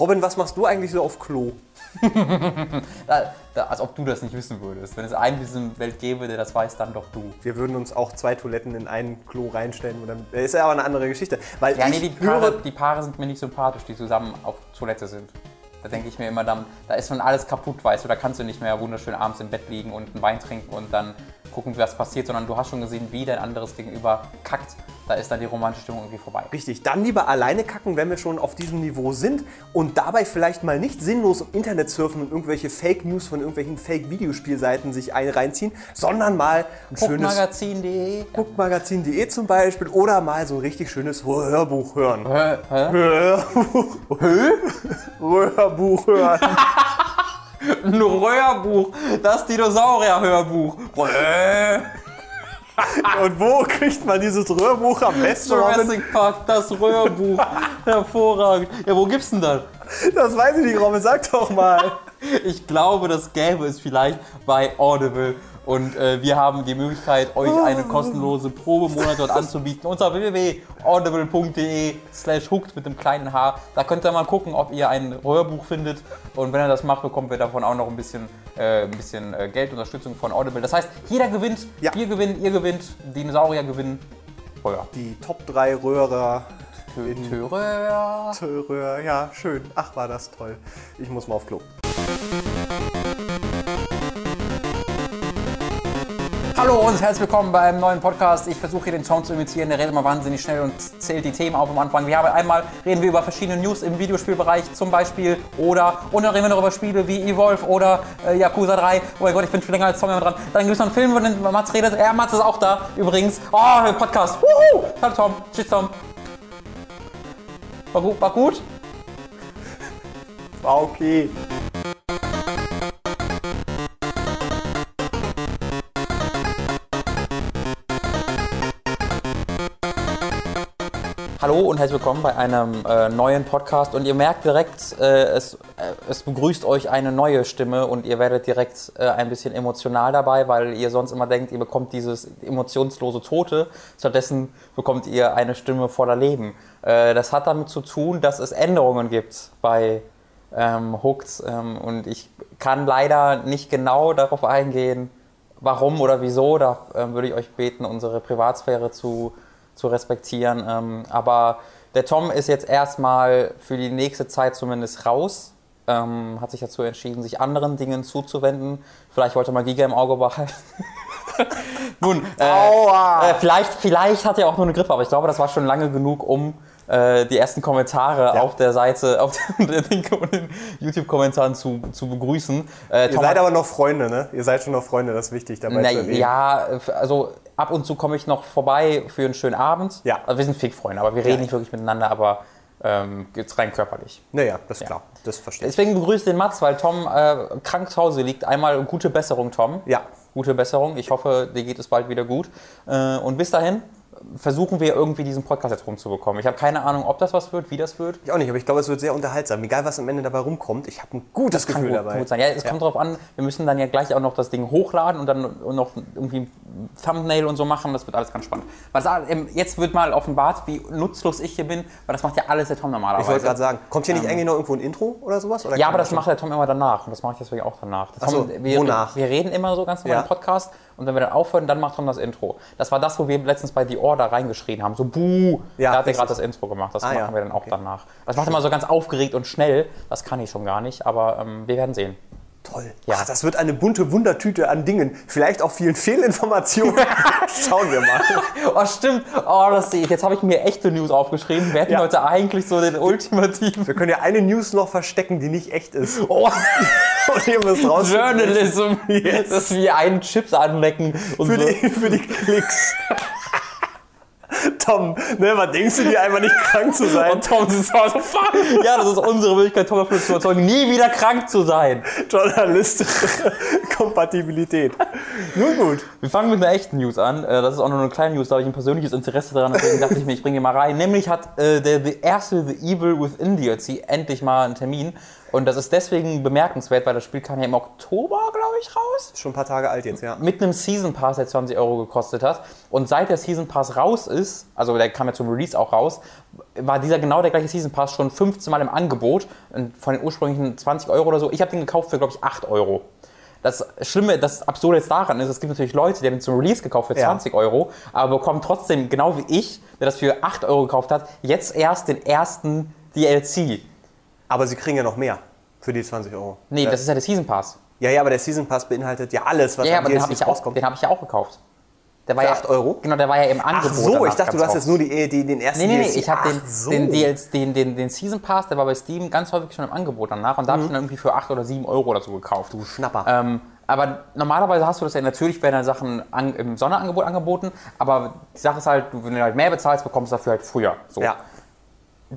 Robin, was machst du eigentlich so auf Klo? Da, da, als ob du das nicht wissen würdest. Wenn es einen in dieser Welt gäbe, der das weiß, dann doch du. Wir würden uns auch zwei Toiletten in ein Klo reinstellen. Oder, ist ja aber eine andere Geschichte. Weil Ja, nee, die höre, Paare, die Paare sind mir nicht sympathisch, die zusammen auf Toilette sind. Da denke ich mir immer dann, da ist schon alles kaputt, weißt du, da kannst du nicht mehr wunderschön abends im Bett liegen und einen Wein trinken und dann gucken, was passiert, sondern du hast schon gesehen, wie dein anderes Gegenüber kackt. Da ist dann die romantische Stimmung irgendwie vorbei. Richtig, dann lieber alleine kacken, wenn wir schon auf diesem Niveau sind und dabei vielleicht mal nicht sinnlos im Internet surfen und irgendwelche Fake News von irgendwelchen Fake Videospielseiten sich ein reinziehen, sondern mal ein schönes Guckmagazin.de. Guckmagazin.de zum Beispiel oder mal so ein richtig schönes Hörbuch hören. Hörbuch. Hörbuch hören. Ein Röhrbuch, das Dinosaurier-Hörbuch. Und wo kriegt man dieses Röhrbuch am besten? Jurassic Park, das Röhrbuch. Hervorragend. Ja, wo gibt's denn das? Das weiß ich nicht, Robin, sag doch mal. Ich glaube, das gäbe es vielleicht bei Audible. Und äh, wir haben die Möglichkeit, euch eine kostenlose Probemonat dort anzubieten unter www.audible.de slash hooked mit dem kleinen H. Da könnt ihr mal gucken, ob ihr ein Röhrbuch findet. Und wenn ihr das macht, bekommen wir davon auch noch ein bisschen, äh, ein bisschen äh, Geldunterstützung von Audible. Das heißt, jeder gewinnt, Ja. wir gewinnen, ihr gewinnt, Dinosaurier gewinnen. Röhr. Die Top 3 Röhrer. Röhr. Röhr, ja, schön. Ach, war das toll. Ich muss mal auf Klo. Hallo und herzlich willkommen bei einem neuen Podcast. Ich versuche hier den Ton zu imitieren, der redet immer wahnsinnig schnell und zählt die Themen auf am Anfang. Wir haben einmal reden wir über verschiedene News im Videospielbereich zum Beispiel oder und dann reden wir noch über Spiele wie Evolve oder äh, Yakuza 3. Oh mein Gott, ich bin schon länger als Tom immer dran. Dann gibt es noch einen Film, wo den Mats redet. Ja, Mats ist auch da übrigens. Oh, Podcast. Wuhu! Hallo Tom. Tschüss Tom. War gut? War gut? War okay. Hallo und herzlich willkommen bei einem äh, neuen Podcast. Und ihr merkt direkt, äh, es, äh, es begrüßt euch eine neue Stimme und ihr werdet direkt äh, ein bisschen emotional dabei, weil ihr sonst immer denkt, ihr bekommt dieses emotionslose Tote. Stattdessen bekommt ihr eine Stimme voller Leben. Äh, das hat damit zu tun, dass es Änderungen gibt bei ähm, Hooked. Ähm, und ich kann leider nicht genau darauf eingehen, warum oder wieso. Da ähm, würde ich euch beten, unsere Privatsphäre zu, zu respektieren. Ähm, aber der Tom ist jetzt erstmal für die nächste Zeit zumindest raus. Ähm, hat sich dazu entschieden, sich anderen Dingen zuzuwenden. Vielleicht wollte er mal Giga im Auge behalten. Nun, äh, äh, vielleicht, vielleicht hat er auch nur eine Grippe, aber ich glaube, das war schon lange genug, um äh, die ersten Kommentare Ja. auf der Seite, auf den, den, den YouTube-Kommentaren zu, zu begrüßen. Äh, Ihr Tom seid aber noch Freunde, ne? Ihr seid schon noch Freunde, das ist wichtig dabei na, ja, also ab und zu komme ich noch vorbei für einen schönen Abend. Ja. Also wir sind Fickfreunde, aber wir reden Ja. nicht wirklich miteinander, aber ähm, jetzt rein körperlich. Naja, das ist klar. Das verstehe ich. Deswegen begrüße den Mats, weil Tom äh, krank zu Hause liegt. Einmal gute Besserung, Tom. Ja. Gute Besserung. Ich hoffe, dir geht es bald wieder gut. Äh, und bis dahin versuchen wir irgendwie diesen Podcast jetzt rumzubekommen. Ich habe keine Ahnung, ob das was wird, wie das wird. Ich auch nicht, aber ich glaube, es wird sehr unterhaltsam. Egal, was am Ende dabei rumkommt, ich habe ein gutes Kann Gefühl gut, dabei. gut sein. Ja, es kommt darauf an, wir müssen dann ja gleich auch noch das Ding hochladen und dann noch irgendwie ein Thumbnail und so machen. Das wird alles ganz spannend. Weil das, ähm, jetzt wird mal offenbart, wie nutzlos ich hier bin, weil das macht ja alles der Tom normalerweise. Ich wollte gerade sagen, kommt hier nicht eigentlich noch irgendwo ein Intro oder sowas? Oder Ja, aber das schon- macht der Tom immer danach und das mache ich deswegen auch danach. Ach so, Tom, wir, wonach? wir reden immer so ganz normal Ja. im Podcast und wenn wir dann aufhören, dann macht Tom das Intro. Das war das, wo wir letztens bei The Order reingeschrien haben, so buh. Ja, da hat er gerade das Intro gemacht, das Ah, machen ja. wir dann auch Okay. danach. Das macht immer so ganz aufgeregt und schnell, das kann ich schon gar nicht, aber ähm, wir werden sehen. Toll. Ja. Ach, das wird eine bunte Wundertüte an Dingen. Vielleicht auch vielen Fehlinformationen. Schauen wir mal. Oh, stimmt. Oh, das sehe ich. Jetzt habe ich mir echte News aufgeschrieben. Wir hätten Ja. heute eigentlich so den ultimativen Wir können ja eine News noch verstecken, die nicht echt ist. oh, Und ihr müsst raus. Journalism. Yes. Das ist wie einen Chips anlecken. Und Für so. die, für die Klicks. Tom, ne, was denkst du dir einfach nicht krank zu sein? Und Tom ist so, fuck. Ja, das ist unsere Möglichkeit, Tom davon zu überzeugen, nie wieder krank zu sein. Journalistische Kompatibilität. Nun gut. Wir fangen mit einer echten News an. Äh, Das ist auch nur eine kleine News, da habe ich ein persönliches Interesse daran, deswegen dachte ich mir, ich bringe die mal rein. Nämlich hat äh, der, der erste The Evil Within DLC endlich mal einen Termin. Und das ist deswegen bemerkenswert, weil das Spiel kam ja im Oktober, glaube ich, raus. Schon ein paar Tage alt jetzt, ja. Mit einem Season Pass, der 20 Euro gekostet hat. Und seit der Season Pass raus ist, also der kam ja zum Release auch raus, war dieser genau der gleiche Season Pass schon 15 Mal im Angebot. Und von den ursprünglichen 20 Euro oder so. Ich habe den gekauft für, glaube ich, 8 Euro. Das Schlimme, das Absurde jetzt daran ist, es gibt natürlich Leute, die haben den zum Release gekauft für Ja. 20 Euro, aber bekommen trotzdem, genau wie ich, der das für 8 Euro gekauft hat, jetzt erst den ersten DLC. Aber sie kriegen ja noch mehr für die 20 Euro. Nee, ja. das ist ja der Season Pass. ja, ja, aber der Season Pass beinhaltet ja alles, was Ja, ja an aber den habe ich, auch- rauskommt. den hab ich ja auch gekauft. Der war Für ja, 8 Euro? Genau, der war ja im Ach Angebot. so, danach ich dachte, du hast jetzt nur die, die, den ersten Nee, nee, nee, DLC. ich habe den, Ach so. den, den, den, den Season Pass, der war bei Steam ganz häufig schon im Angebot danach und da habe ich ihn dann irgendwie für 8 oder 7 Euro oder so gekauft. Du Schnapper. Ähm, aber normalerweise hast du das ja natürlich, werden dann Sachen an, im Sonderangebot angeboten, aber die Sache ist halt, du, wenn du halt mehr bezahlst, bekommst du dafür halt früher. So. ja.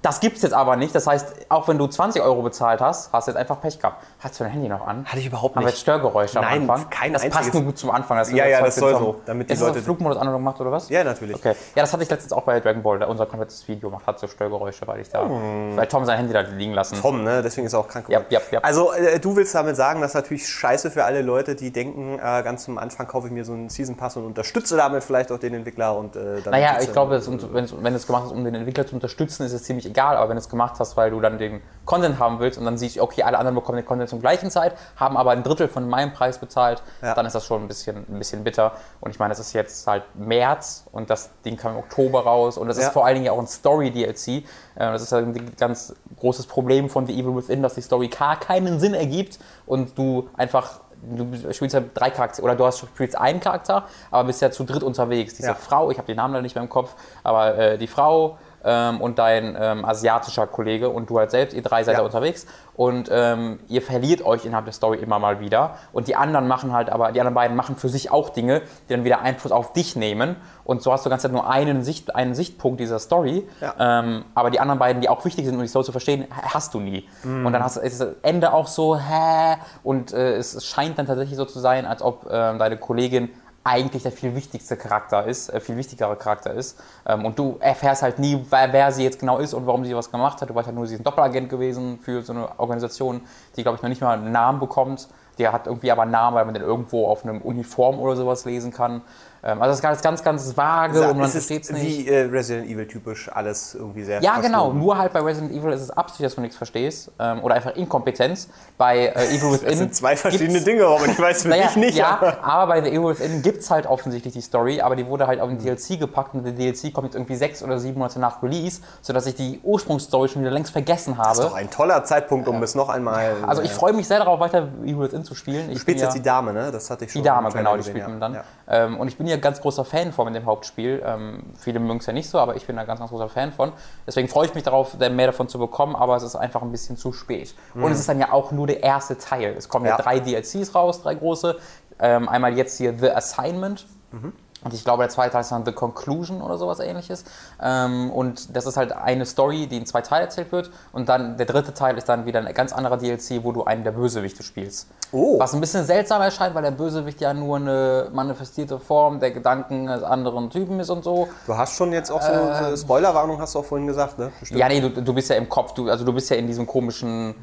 Das gibt es jetzt aber nicht. Das heißt, auch wenn du 20 Euro bezahlt hast, hast du jetzt einfach Pech gehabt. Hast du dein Handy noch an? Hatte ich überhaupt nicht. jetzt Störgeräusche Nein, am Anfang? kein Das passt nur gut zum Anfang. dass du Ja, ja, das soll so, damit die ist das Leute- auf Flugmodus an oder gemacht oder was? Ja, natürlich. Okay. Ja, das hatte ich letztens auch bei Dragon Ball, da unser komplettes Video macht, hat so Störgeräusche, weil ich da, weil Tom sein Handy da liegen lassen. Hm. Tom, ne? Deswegen ist er auch krank Ja, geworden. ja, ja. Also, äh, du willst damit sagen, das ist natürlich scheiße für alle Leute, die denken, äh, ganz zum Anfang kaufe ich mir so einen Season Pass und unterstütze damit vielleicht auch den Entwickler und äh, dann. Naja, ich glaube, das- und wenn, es- wenn du es gemacht hast, um den Entwickler zu unterstützen, ist es ziemlich egal. Aber wenn du es gemacht hast, weil du dann den Content haben willst und dann siehst, okay, alle anderen bekommen den Content zur gleichen Zeit, haben aber ein Drittel von meinem Preis bezahlt, Ja. dann ist das schon ein bisschen, ein bisschen bitter. Und ich meine, es ist jetzt halt März und das Ding kam im Oktober raus und das Ja. ist vor allen Dingen ja auch ein Story-DLC. Äh, Das ist halt ein ganz großes Problem von The Evil Within, dass die Story gar keinen Sinn ergibt und du einfach du spielst ja drei Charaktere oder du hast, spielst einen Charakter, aber bist ja zu dritt unterwegs. Diese Ja. Frau, ich habe den Namen leider nicht mehr im Kopf, aber äh, die Frau ähm, und dein ähm, asiatischer Kollege und du halt selbst, ihr drei seid Ja. da unterwegs und ähm, ihr verliert euch innerhalb der Story immer mal wieder und die anderen machen halt aber, die anderen beiden machen für sich auch Dinge, die dann wieder Einfluss auf dich nehmen und so hast du ganz nur einen, Sicht, einen Sichtpunkt dieser Story, Ja. ähm, aber die anderen beiden, die auch wichtig sind, um die Story zu verstehen, hast du nie. Mhm. Und dann hast, ist das Ende auch so, hä? Und äh, es scheint dann tatsächlich so zu sein, als ob ähm, deine Kollegin eigentlich der viel wichtigste Charakter ist, äh, viel wichtigere Charakter ist. Ähm, und du erfährst halt nie, wer, wer sie jetzt genau ist und warum sie was gemacht hat. Du weißt halt nur, sie ist ein Doppelagent gewesen für so eine Organisation, die, glaube ich, noch nicht mal einen Namen bekommt. Der hat irgendwie aber einen Namen, weil man den irgendwo auf einem Uniform oder sowas lesen kann. Ähm, also das ist ganz, ganz, ganz vage und man versteht es nicht. wie äh, Resident Evil typisch alles irgendwie sehr Ja, genau. Nur halt bei Resident Evil ist es Absicht, dass du nichts verstehst. Ähm, oder einfach Inkompetenz. Bei äh, Evil Within. Das sind zwei verschiedene Dinge, aber ich weiß Naja, dich nicht. ja, aber- aber bei The Evil Within gibt es halt offensichtlich die Story, aber die wurde halt auf den DLC gepackt und der DLC kommt jetzt irgendwie sechs oder sieben Monate nach Release, sodass ich die Ursprungsstory schon wieder längst vergessen habe. Das ist doch ein toller Zeitpunkt, um es noch einmal. also ich äh, freue mich sehr darauf, weiter Evil Within zu spielen. Ich Du spielst jetzt ja- die Dame, ne? Das hatte ich schon. die Dame, genau, die spielt ja. man dann. Ja. Ähm, und ich bin ja ganz großer Fan von dem Hauptspiel. Ähm, viele mögen es ja nicht so, aber ich bin da ganz, ganz großer Fan von. Deswegen freue ich mich darauf, mehr davon zu bekommen, aber es ist einfach ein bisschen zu spät. Und es ist dann ja auch nur der erste Teil. Es kommen ja, Mhm. Ja. drei DLCs raus, drei große. Ähm, einmal jetzt hier The Assignment. Mhm. Und ich glaube, der zweite Teil ist dann The Conclusion oder sowas ähnliches. Ähm, und das ist halt eine Story, die in zwei Teile erzählt wird. Und dann der dritte Teil ist dann wieder ein ganz anderer DLC, wo du einen der Bösewichte spielst. Oh. Was ein bisschen seltsam erscheint, weil der Bösewicht ja nur eine manifestierte Form der Gedanken eines anderen Typen ist und so. Du hast schon jetzt auch so, so Spoilerwarnung, hast du auch vorhin gesagt, ne? Bestimmt. Ja, nee, du, du bist ja im Kopf, du, also du bist ja in diesem komischen.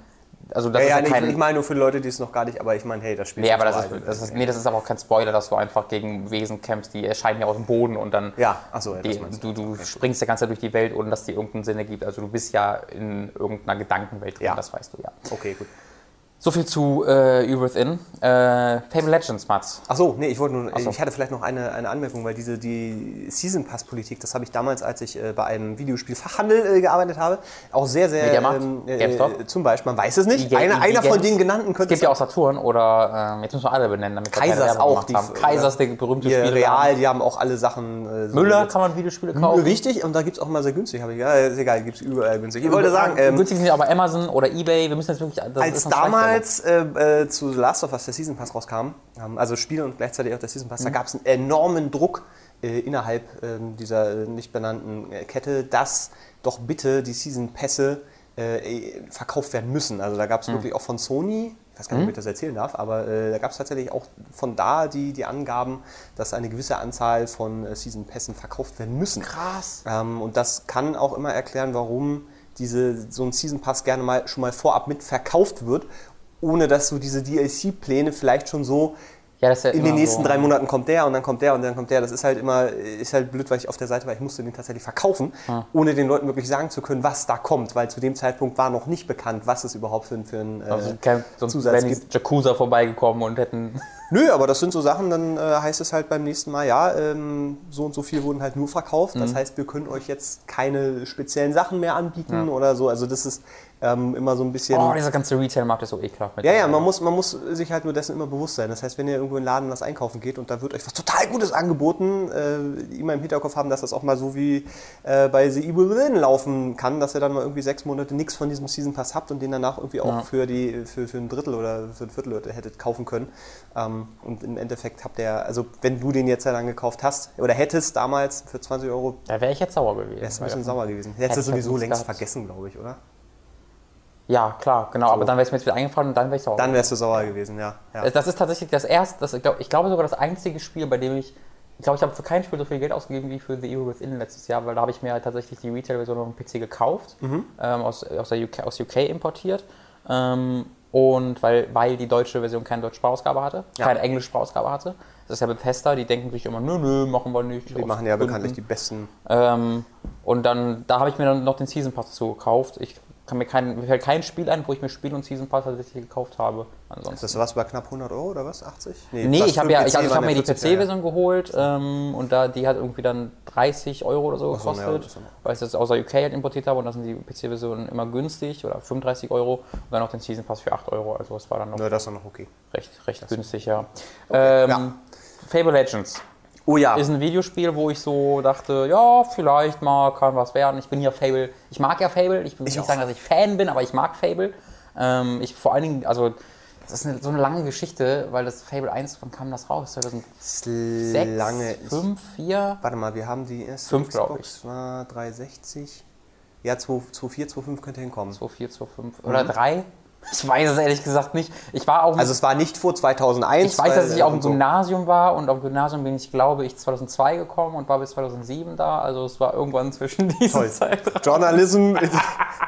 Also das Ja, ja, ist nee, ja ich, kein. ich meine nur für Leute, die es noch gar nicht, aber ich meine, hey, das Spiel Nee, aber das ist, das ist, nee, das ist aber auch kein Spoiler, dass du einfach gegen Wesen kämpfst, die erscheinen ja aus dem Boden und dann. Ja, achso, ja, Die, du, du springst ja ganz durch die Welt, ohne dass die irgendeinen Sinn ergibt. Also du bist ja in irgendeiner Gedankenwelt drin, Ja. das weißt du ja. Okay, gut. So viel zu äh, Evil Within. Äh, Fable Legends, Mats. Achso, nee, ich wollte nur, so. ich hatte vielleicht noch eine, eine Anmerkung, weil diese die Season Pass Politik, das habe ich damals, als ich äh, bei einem Videospielfachhandel äh, gearbeitet habe, auch sehr, sehr Mediamarkt? äh, GameStop? zum Beispiel, man weiß es nicht. Die- einer die einer von Games- den genannten Es könnte gibt ja auch Saturn oder, ähm, jetzt müssen wir alle benennen, damit wir Kaisers auch, die- haben. Kaisers, der berühmte Spiel. Real, die haben auch alle Sachen. Äh, so Müller kann man Videospiele kaufen. Richtig, und da gibt es auch immer sehr günstig, habe ich. Ja, ist egal, gibt es überall günstig. Ich wollte sagen, ähm, günstig sind aber Amazon oder Ebay. Wir müssen jetzt wirklich. Als eine Schleichwerbung. Damals äh, äh, zu The Last of Us der Season Pass rauskam, ähm, also Spiel und gleichzeitig auch der Season Pass, Mhm. da gab es einen enormen Druck äh, innerhalb ähm, dieser äh, nicht benannten äh, Kette, dass doch bitte die Season Pässe äh, verkauft werden müssen. Also da gab es Hm. wirklich auch von Sony, ich weiß gar nicht, ob ich das erzählen darf, aber da gab es tatsächlich auch von da die, die Angaben, dass eine gewisse Anzahl von Season Pässen verkauft werden müssen. Krass. Ähm, und das kann auch immer erklären, warum diese, so ein Season Pass gerne mal schon mal vorab mit verkauft wird, ohne dass so diese DLC-Pläne vielleicht schon so Ja, ja in immer den nächsten so. drei Monaten kommt der und dann kommt der und dann kommt der. Das ist halt immer, ist halt blöd, weil ich auf der Seite war, ich musste den tatsächlich verkaufen, ohne den Leuten wirklich sagen zu können, was da kommt, weil zu dem Zeitpunkt war noch nicht bekannt, was es überhaupt für, ein- für ein äh, Also, kein, sonst Zusatz wären die gibt. Jakuza vorbeigekommen und hätten. Nö, aber das sind so Sachen, dann äh, heißt es halt beim nächsten Mal, ja, ähm, so und so viel wurden halt nur verkauft. Mhm. Das heißt, wir können euch jetzt keine speziellen Sachen mehr anbieten oder so. Also das ist ähm, immer so ein bisschen. Oh, dieser ganze Retail-Markt ist so ekelhaft. Ja, ja, man muss, man muss sich halt nur dessen immer bewusst sein. Das heißt, wenn ihr irgendwo in den Laden was einkaufen geht und da wird euch was total Gutes angeboten, äh, immer im Hinterkopf haben, dass das auch mal so wie äh, bei The Evil Within laufen kann, dass ihr dann mal irgendwie sechs Monate nichts von diesem Season Pass habt und den danach irgendwie auch für, die, für, für ein Drittel oder für ein Viertel hättet kaufen können. Ähm, und im Endeffekt habt ihr, also wenn du den jetzt ja dann gekauft hast oder hättest damals für 20 Euro, Da wäre ich jetzt sauer gewesen. wärst ein bisschen sauer gewesen. Hättest du sowieso halt längst gehabt. vergessen, glaube ich, oder? Ja, klar, genau. Aber dann wäre es mir jetzt wieder eingefallen und dann wäre ich sauer. Dann wärst du sauer gewesen, ja. ja. Das ist tatsächlich das erste, das, ich glaub- glaube sogar das einzige Spiel, bei dem ich, ich glaube, ich habe für kein Spiel so viel Geld ausgegeben wie für The Evil Within letztes Jahr, weil da habe ich mir halt tatsächlich die Retail-Version auf dem PC gekauft, Mhm. ähm, aus, aus, der UK, aus UK importiert. Ähm, und weil, weil die deutsche Version keine deutsche Sprachausgabe hatte, Ja. keine englische Sprachausgabe hatte. Das ist ja Bethesda, die denken sich immer, nö, nö, machen wir nicht. Die machen ja Gründen. bekanntlich die besten Ähm, und dann, da habe ich mir dann noch den Season Pass dazu gekauft. Ich kann mir kein, mir fällt kein Spiel ein, wo ich mir Spiel und Season Pass tatsächlich gekauft habe. Ansonsten. Das warst du bei knapp 100 Euro oder was? 80? Nee, fast ich habe ja, ich, also ich habe mir ja die 40, ja, ja. PC-Version geholt ähm, und da, die hat irgendwie dann 30 Euro oder so so, gekostet, ja, das ja noch- weil ich das aus der UK halt importiert habe und da sind die PC-Versionen immer günstig oder 35 Euro und dann noch den Season Pass für 8 Euro, also es war dann noch Na, das doch noch okay. recht, recht günstig, ja. Ähm, ja. Fable Legends Oh ja. ist ein Videospiel, wo ich so dachte, ja, vielleicht mal kann was werden. Ich bin ja Fable, ich mag ja Fable, ich will Ich nicht auch. sagen, dass ich Fan bin, aber ich mag Fable. Ähm, ich vor allen Dingen, also das ist eine, so eine lange Geschichte, weil das Fable 1, wann kam das raus? 2006, lange. 5, 4? Warte mal, wir haben die erste Fünf, glaub Xbox war 360. Ja, 2.4, 2.5 könnte hinkommen. 2, 4, 2, 5 oder 3? Ich weiß es ehrlich gesagt nicht. Ich war auch Also es war nicht vor 2001. Ich weiß, dass ich auf dem äh, so- Gymnasium war und auf dem Gymnasium bin ich, glaube ich, 2002 gekommen und war bis 2007 da. Also es war irgendwann zwischen diesen Toll. Zeitraum. Journalism,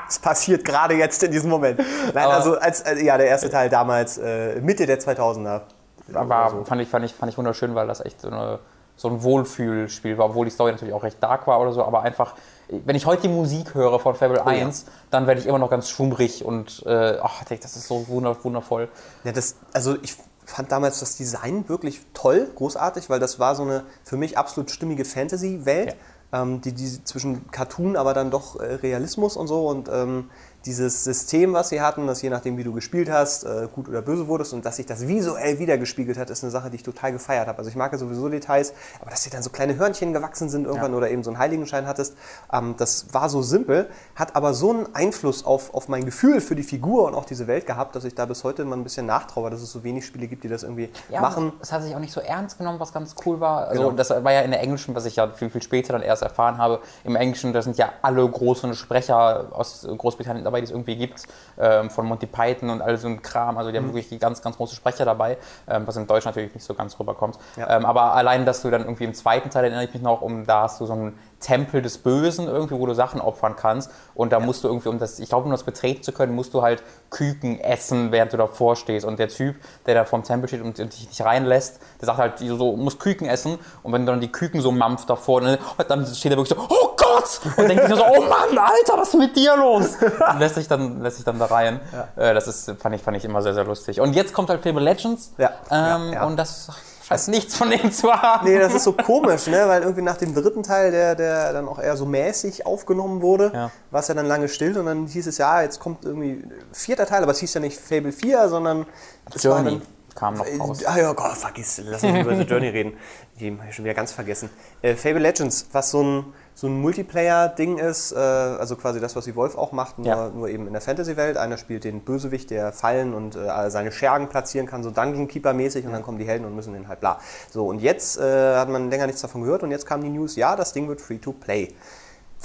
es passiert gerade jetzt in diesem Moment. Nein, Aber- also als, äh, ja, der erste Teil damals, äh, Mitte der 2000er. war, so. fand, ich, fand, ich, fand ich wunderschön, weil das echt so, eine, so ein Wohlfühlspiel war, obwohl die Story natürlich auch recht dark war oder so, aber einfach, wenn ich heute die Musik höre von Fable Oh ja. 1, dann werde ich immer noch ganz schwummrig und äh, ach, das ist so wunder, wundervoll. Ja, das, also ich fand damals das Design wirklich toll, großartig, weil das war so eine für mich absolut stimmige Fantasy-Welt, ähm, die, die zwischen Cartoon, aber dann doch äh, Realismus und so und ähm, dieses System, was sie hatten, dass je nachdem, wie du gespielt hast, äh, gut oder böse wurdest und dass sich das visuell wiedergespiegelt hat, ist eine Sache, die ich total gefeiert habe. Also ich mag ja sowieso Details, aber dass dir dann so kleine Hörnchen gewachsen sind irgendwann Ja. oder eben so einen Heiligenschein hattest, ähm, das war so simpel, hat aber so einen Einfluss auf, auf mein Gefühl für die Figur und auch diese Welt gehabt, dass ich da bis heute immer ein bisschen nachtraue, dass es so wenig Spiele gibt, die das irgendwie machen. Es hat sich auch nicht so ernst genommen, was ganz cool war. Also Genau. das war ja in der Englischen, was ich ja viel, viel später dann erst erfahren habe. Im Englischen, da sind ja alle großen Sprecher aus Großbritannien dabei, die es irgendwie gibt. Ähm, von Monty Python und all so ein Kram. Also die Mhm. haben wirklich die ganz, ganz große Sprecher dabei, ähm, was im Deutschen natürlich nicht so ganz rüberkommt. Ja. Ähm, aber allein, dass du dann irgendwie im zweiten Teil, erinnere ich mich noch, um da hast du so einen Tempel des Bösen irgendwie, wo du Sachen opfern kannst. Und da musst du irgendwie, um das, ich glaube, um das betreten zu können, musst du halt Küken essen, während du davor stehst. Und der Typ, der da vorm Tempel steht und dich nicht reinlässt, der sagt halt, so, du musst Küken essen. Und wenn du dann die Küken so mampft davor, ne, dann steht er wirklich so, oh Gott! Und denkt sich so, oh Mann, Alter, was ist mit dir los? Und lässt sich dann, lässt sich dann da rein. Äh, das ist, fand ich, fand ich immer sehr, sehr lustig. Und jetzt kommt halt Fable Legends. Ja, Ähm, ja, ja. Und das scheint nichts von dem zu haben. Nee, das ist so komisch, ne? weil irgendwie nach dem dritten Teil, der, der dann auch eher so mäßig aufgenommen wurde, Ja. war es ja dann lange still und dann hieß es ja, jetzt kommt irgendwie vierter Teil, aber es hieß ja nicht Fable 4, sondern es war Journey dann- kam noch raus. Ah ja, Gott, vergiss, lass uns über The Journey reden. Die habe ich schon wieder ganz vergessen. Äh, Fable Legends, was so ein, so ein Multiplayer-Ding ist, äh, also quasi das, was die Wolf auch macht, nur, Ja. nur eben in der Fantasy-Welt. Einer spielt den Bösewicht, der Fallen und äh, seine Schergen platzieren kann, so Dungeon Keeper-mäßig, und dann kommen die Helden und müssen den halt bla. So, und jetzt äh, hat man länger nichts davon gehört und jetzt kam die News, ja, das Ding wird Free-to-Play.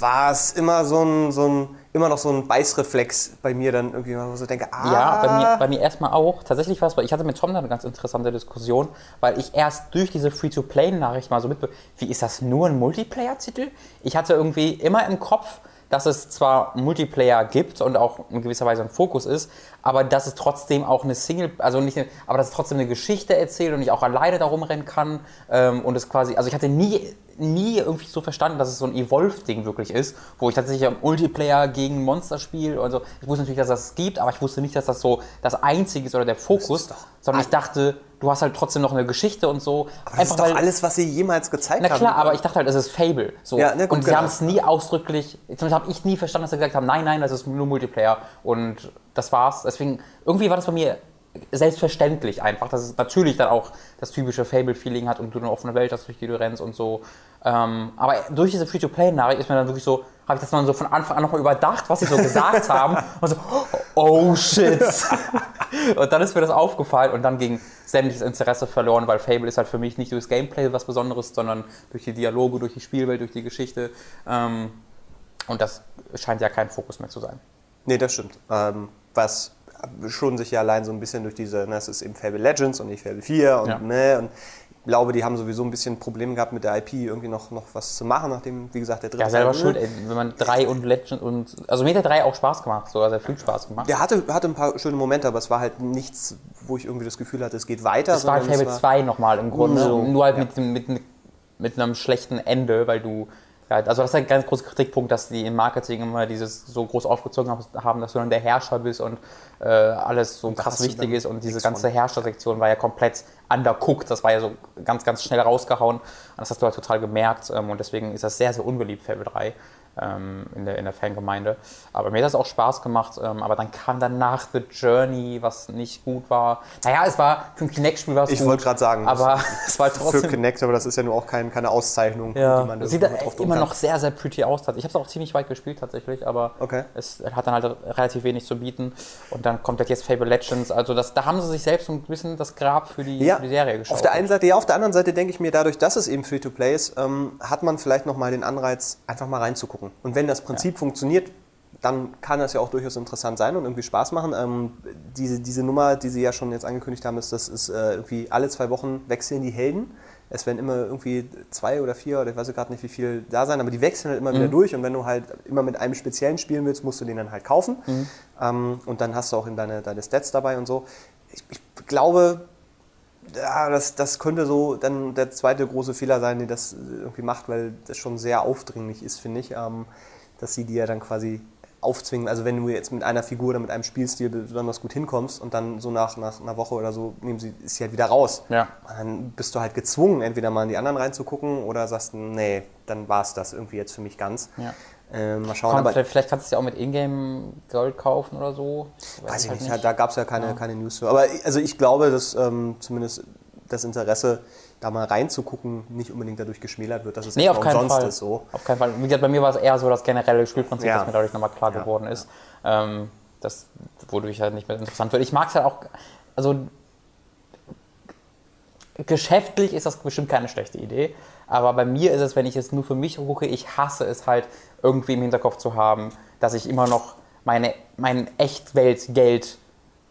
war es immer so ein, so ein, immer noch so ein Beißreflex bei mir dann irgendwie, wo ich so denke, ah. Ja, bei mir, bei mir erstmal auch. Tatsächlich war es, ich hatte mit Tom da eine ganz interessante Diskussion, weil ich erst durch diese Free-to-Play-Nachricht mal so mitbe... Wie ist das nur ein Multiplayer-Titel? Ich hatte irgendwie immer im Kopf, dass es zwar Multiplayer gibt und auch in gewisser Weise ein Fokus ist, aber dass es trotzdem auch eine Single, also nicht, eine, aber dass es trotzdem eine Geschichte erzählt und ich auch alleine darum rennen kann ähm, und es quasi, also ich hatte nie, nie irgendwie so verstanden, dass es so ein Evolve-Ding wirklich ist, wo ich tatsächlich am Multiplayer gegen Monster spiele und so. Ich wusste natürlich, dass das gibt, aber ich wusste nicht, dass das so das Einzige ist oder der Fokus, sondern ich dachte, du hast halt trotzdem noch eine Geschichte und so. Aber das Einfach, ist doch weil, alles, was sie jemals gezeigt haben. Na klar, aber ich dachte halt, es ist Fable. So. Ja, ne, gut, und sie genau. haben es nie ausdrücklich, zumindest habe ich nie verstanden, dass sie gesagt haben, nein, nein, das ist nur Multiplayer und das war's. Deswegen, irgendwie war das bei mir selbstverständlich einfach, dass es natürlich dann auch das typische Fable-Feeling hat und du eine offene Welt hast, durch die du rennst und so. Ähm, aber durch diese Free-to-Play-Nachricht ist mir dann wirklich so, habe ich das dann so von Anfang an nochmal überdacht, was sie so gesagt haben. Und so, oh shit. und dann ist mir das aufgefallen und dann ging sämtliches Interesse verloren, weil Fable ist halt für mich nicht durchs Gameplay was Besonderes, sondern durch die Dialoge, durch die Spielwelt, durch die Geschichte. Ähm, und das scheint ja kein Fokus mehr zu sein. Nee, das stimmt. Ähm, was schon sich ja allein so ein bisschen durch diese, ne, es ist eben Fable Legends und nicht Fable 4 und, ja. ne, und ich glaube, die haben sowieso ein bisschen Probleme gehabt mit der IP, irgendwie noch, noch was zu machen, nachdem, wie gesagt, der dritte Ja, selber Teil, schuld, ey, wenn man drei und Legend und. Also mir hat der drei auch Spaß gemacht, sogar sehr viel Spaß gemacht. Der hatte, hatte ein paar schöne Momente, aber es war halt nichts, wo ich irgendwie das Gefühl hatte, es geht weiter. Es war Fable 2 nochmal im Grunde, so, nur halt ja. mit, mit, mit einem schlechten Ende, weil du ja, also das ist ein ganz großer Kritikpunkt, dass die im Marketing immer dieses so groß aufgezogen haben, dass du dann der Herrscher bist und äh, alles so krass wichtig ist und diese ganze Herrschersektion war ja komplett undercooked, das war ja so ganz, ganz schnell rausgehauen. Und das hast du halt total gemerkt ähm, und deswegen ist das sehr, sehr unbeliebt, Fable 3 ähm, in, der, in der Fangemeinde. Aber mir hat das auch Spaß gemacht. Ähm, aber dann kam danach The Journey, was nicht gut war. Naja, es war für ein Kinect-Spiel war es Ich wollte gerade sagen, aber es war trotzdem... Für Kinect, aber das ist ja nur auch kein, keine Auszeichnung. Ja. Die man Sieht echt immer noch sehr, sehr pretty aus. Ich habe es auch ziemlich weit gespielt tatsächlich, aber okay. es hat dann halt relativ wenig zu bieten. Und dann kommt halt jetzt Fable Legends. Also das, da haben sie sich selbst ein bisschen das Grab für die, ja. für die Serie geschaut. Auf der einen Seite ja, auf der anderen Seite denke ich mir, dadurch, dass es eben Free-to-Play ist, ähm, hat man vielleicht nochmal den Anreiz, einfach mal reinzugucken gucken. Und wenn das Prinzip ja. funktioniert, dann kann das ja auch durchaus interessant sein und irgendwie Spaß machen. Ähm, diese, diese Nummer, die Sie ja schon jetzt angekündigt haben, ist, das ist äh, irgendwie alle zwei Wochen wechseln die Helden. Es werden immer irgendwie zwei oder vier oder ich weiß gerade nicht, wie viel da sein, aber die wechseln halt immer mhm. wieder durch und wenn du halt immer mit einem speziellen spielen willst, musst du den dann halt kaufen. Mhm. Ähm, und dann hast du auch in deine, deine Stats dabei und so. Ich, ich glaube, ja, das, das könnte so dann der zweite große Fehler sein, den das irgendwie macht, weil das schon sehr aufdringlich ist, finde ich, ähm, dass sie dir dann quasi aufzwingen. Also wenn du jetzt mit einer Figur oder mit einem Spielstil besonders gut hinkommst und dann so nach, nach einer Woche oder so nehmen sie, ist sie halt wieder raus. Ja. Dann bist du halt gezwungen, entweder mal in die anderen reinzugucken oder sagst, nee, dann war es das irgendwie jetzt für mich ganz. Ja. Äh, mal schauen. Komm, vielleicht, vielleicht, kannst du es ja auch mit Ingame Gold kaufen oder so. Weiß, weiß ich halt nicht. nicht. Da gab es ja keine, ja. keine News für. Aber also ich glaube, dass ähm, zumindest das Interesse, da mal reinzugucken, nicht unbedingt dadurch geschmälert wird, dass es nee, auf keinen Fall. ist. So. Auf keinen Fall. Wie gesagt, bei mir war es eher so das generelle Spielprinzip, ja. das mir dadurch nochmal klar ja. geworden ist. Ähm, das, wodurch halt nicht mehr interessant wird. Ich mag es halt auch, also geschäftlich ist das bestimmt keine schlechte Idee. Aber bei mir ist es, wenn ich es nur für mich gucke, ich hasse es halt irgendwie im Hinterkopf zu haben, dass ich immer noch meine, mein Echtweltgeld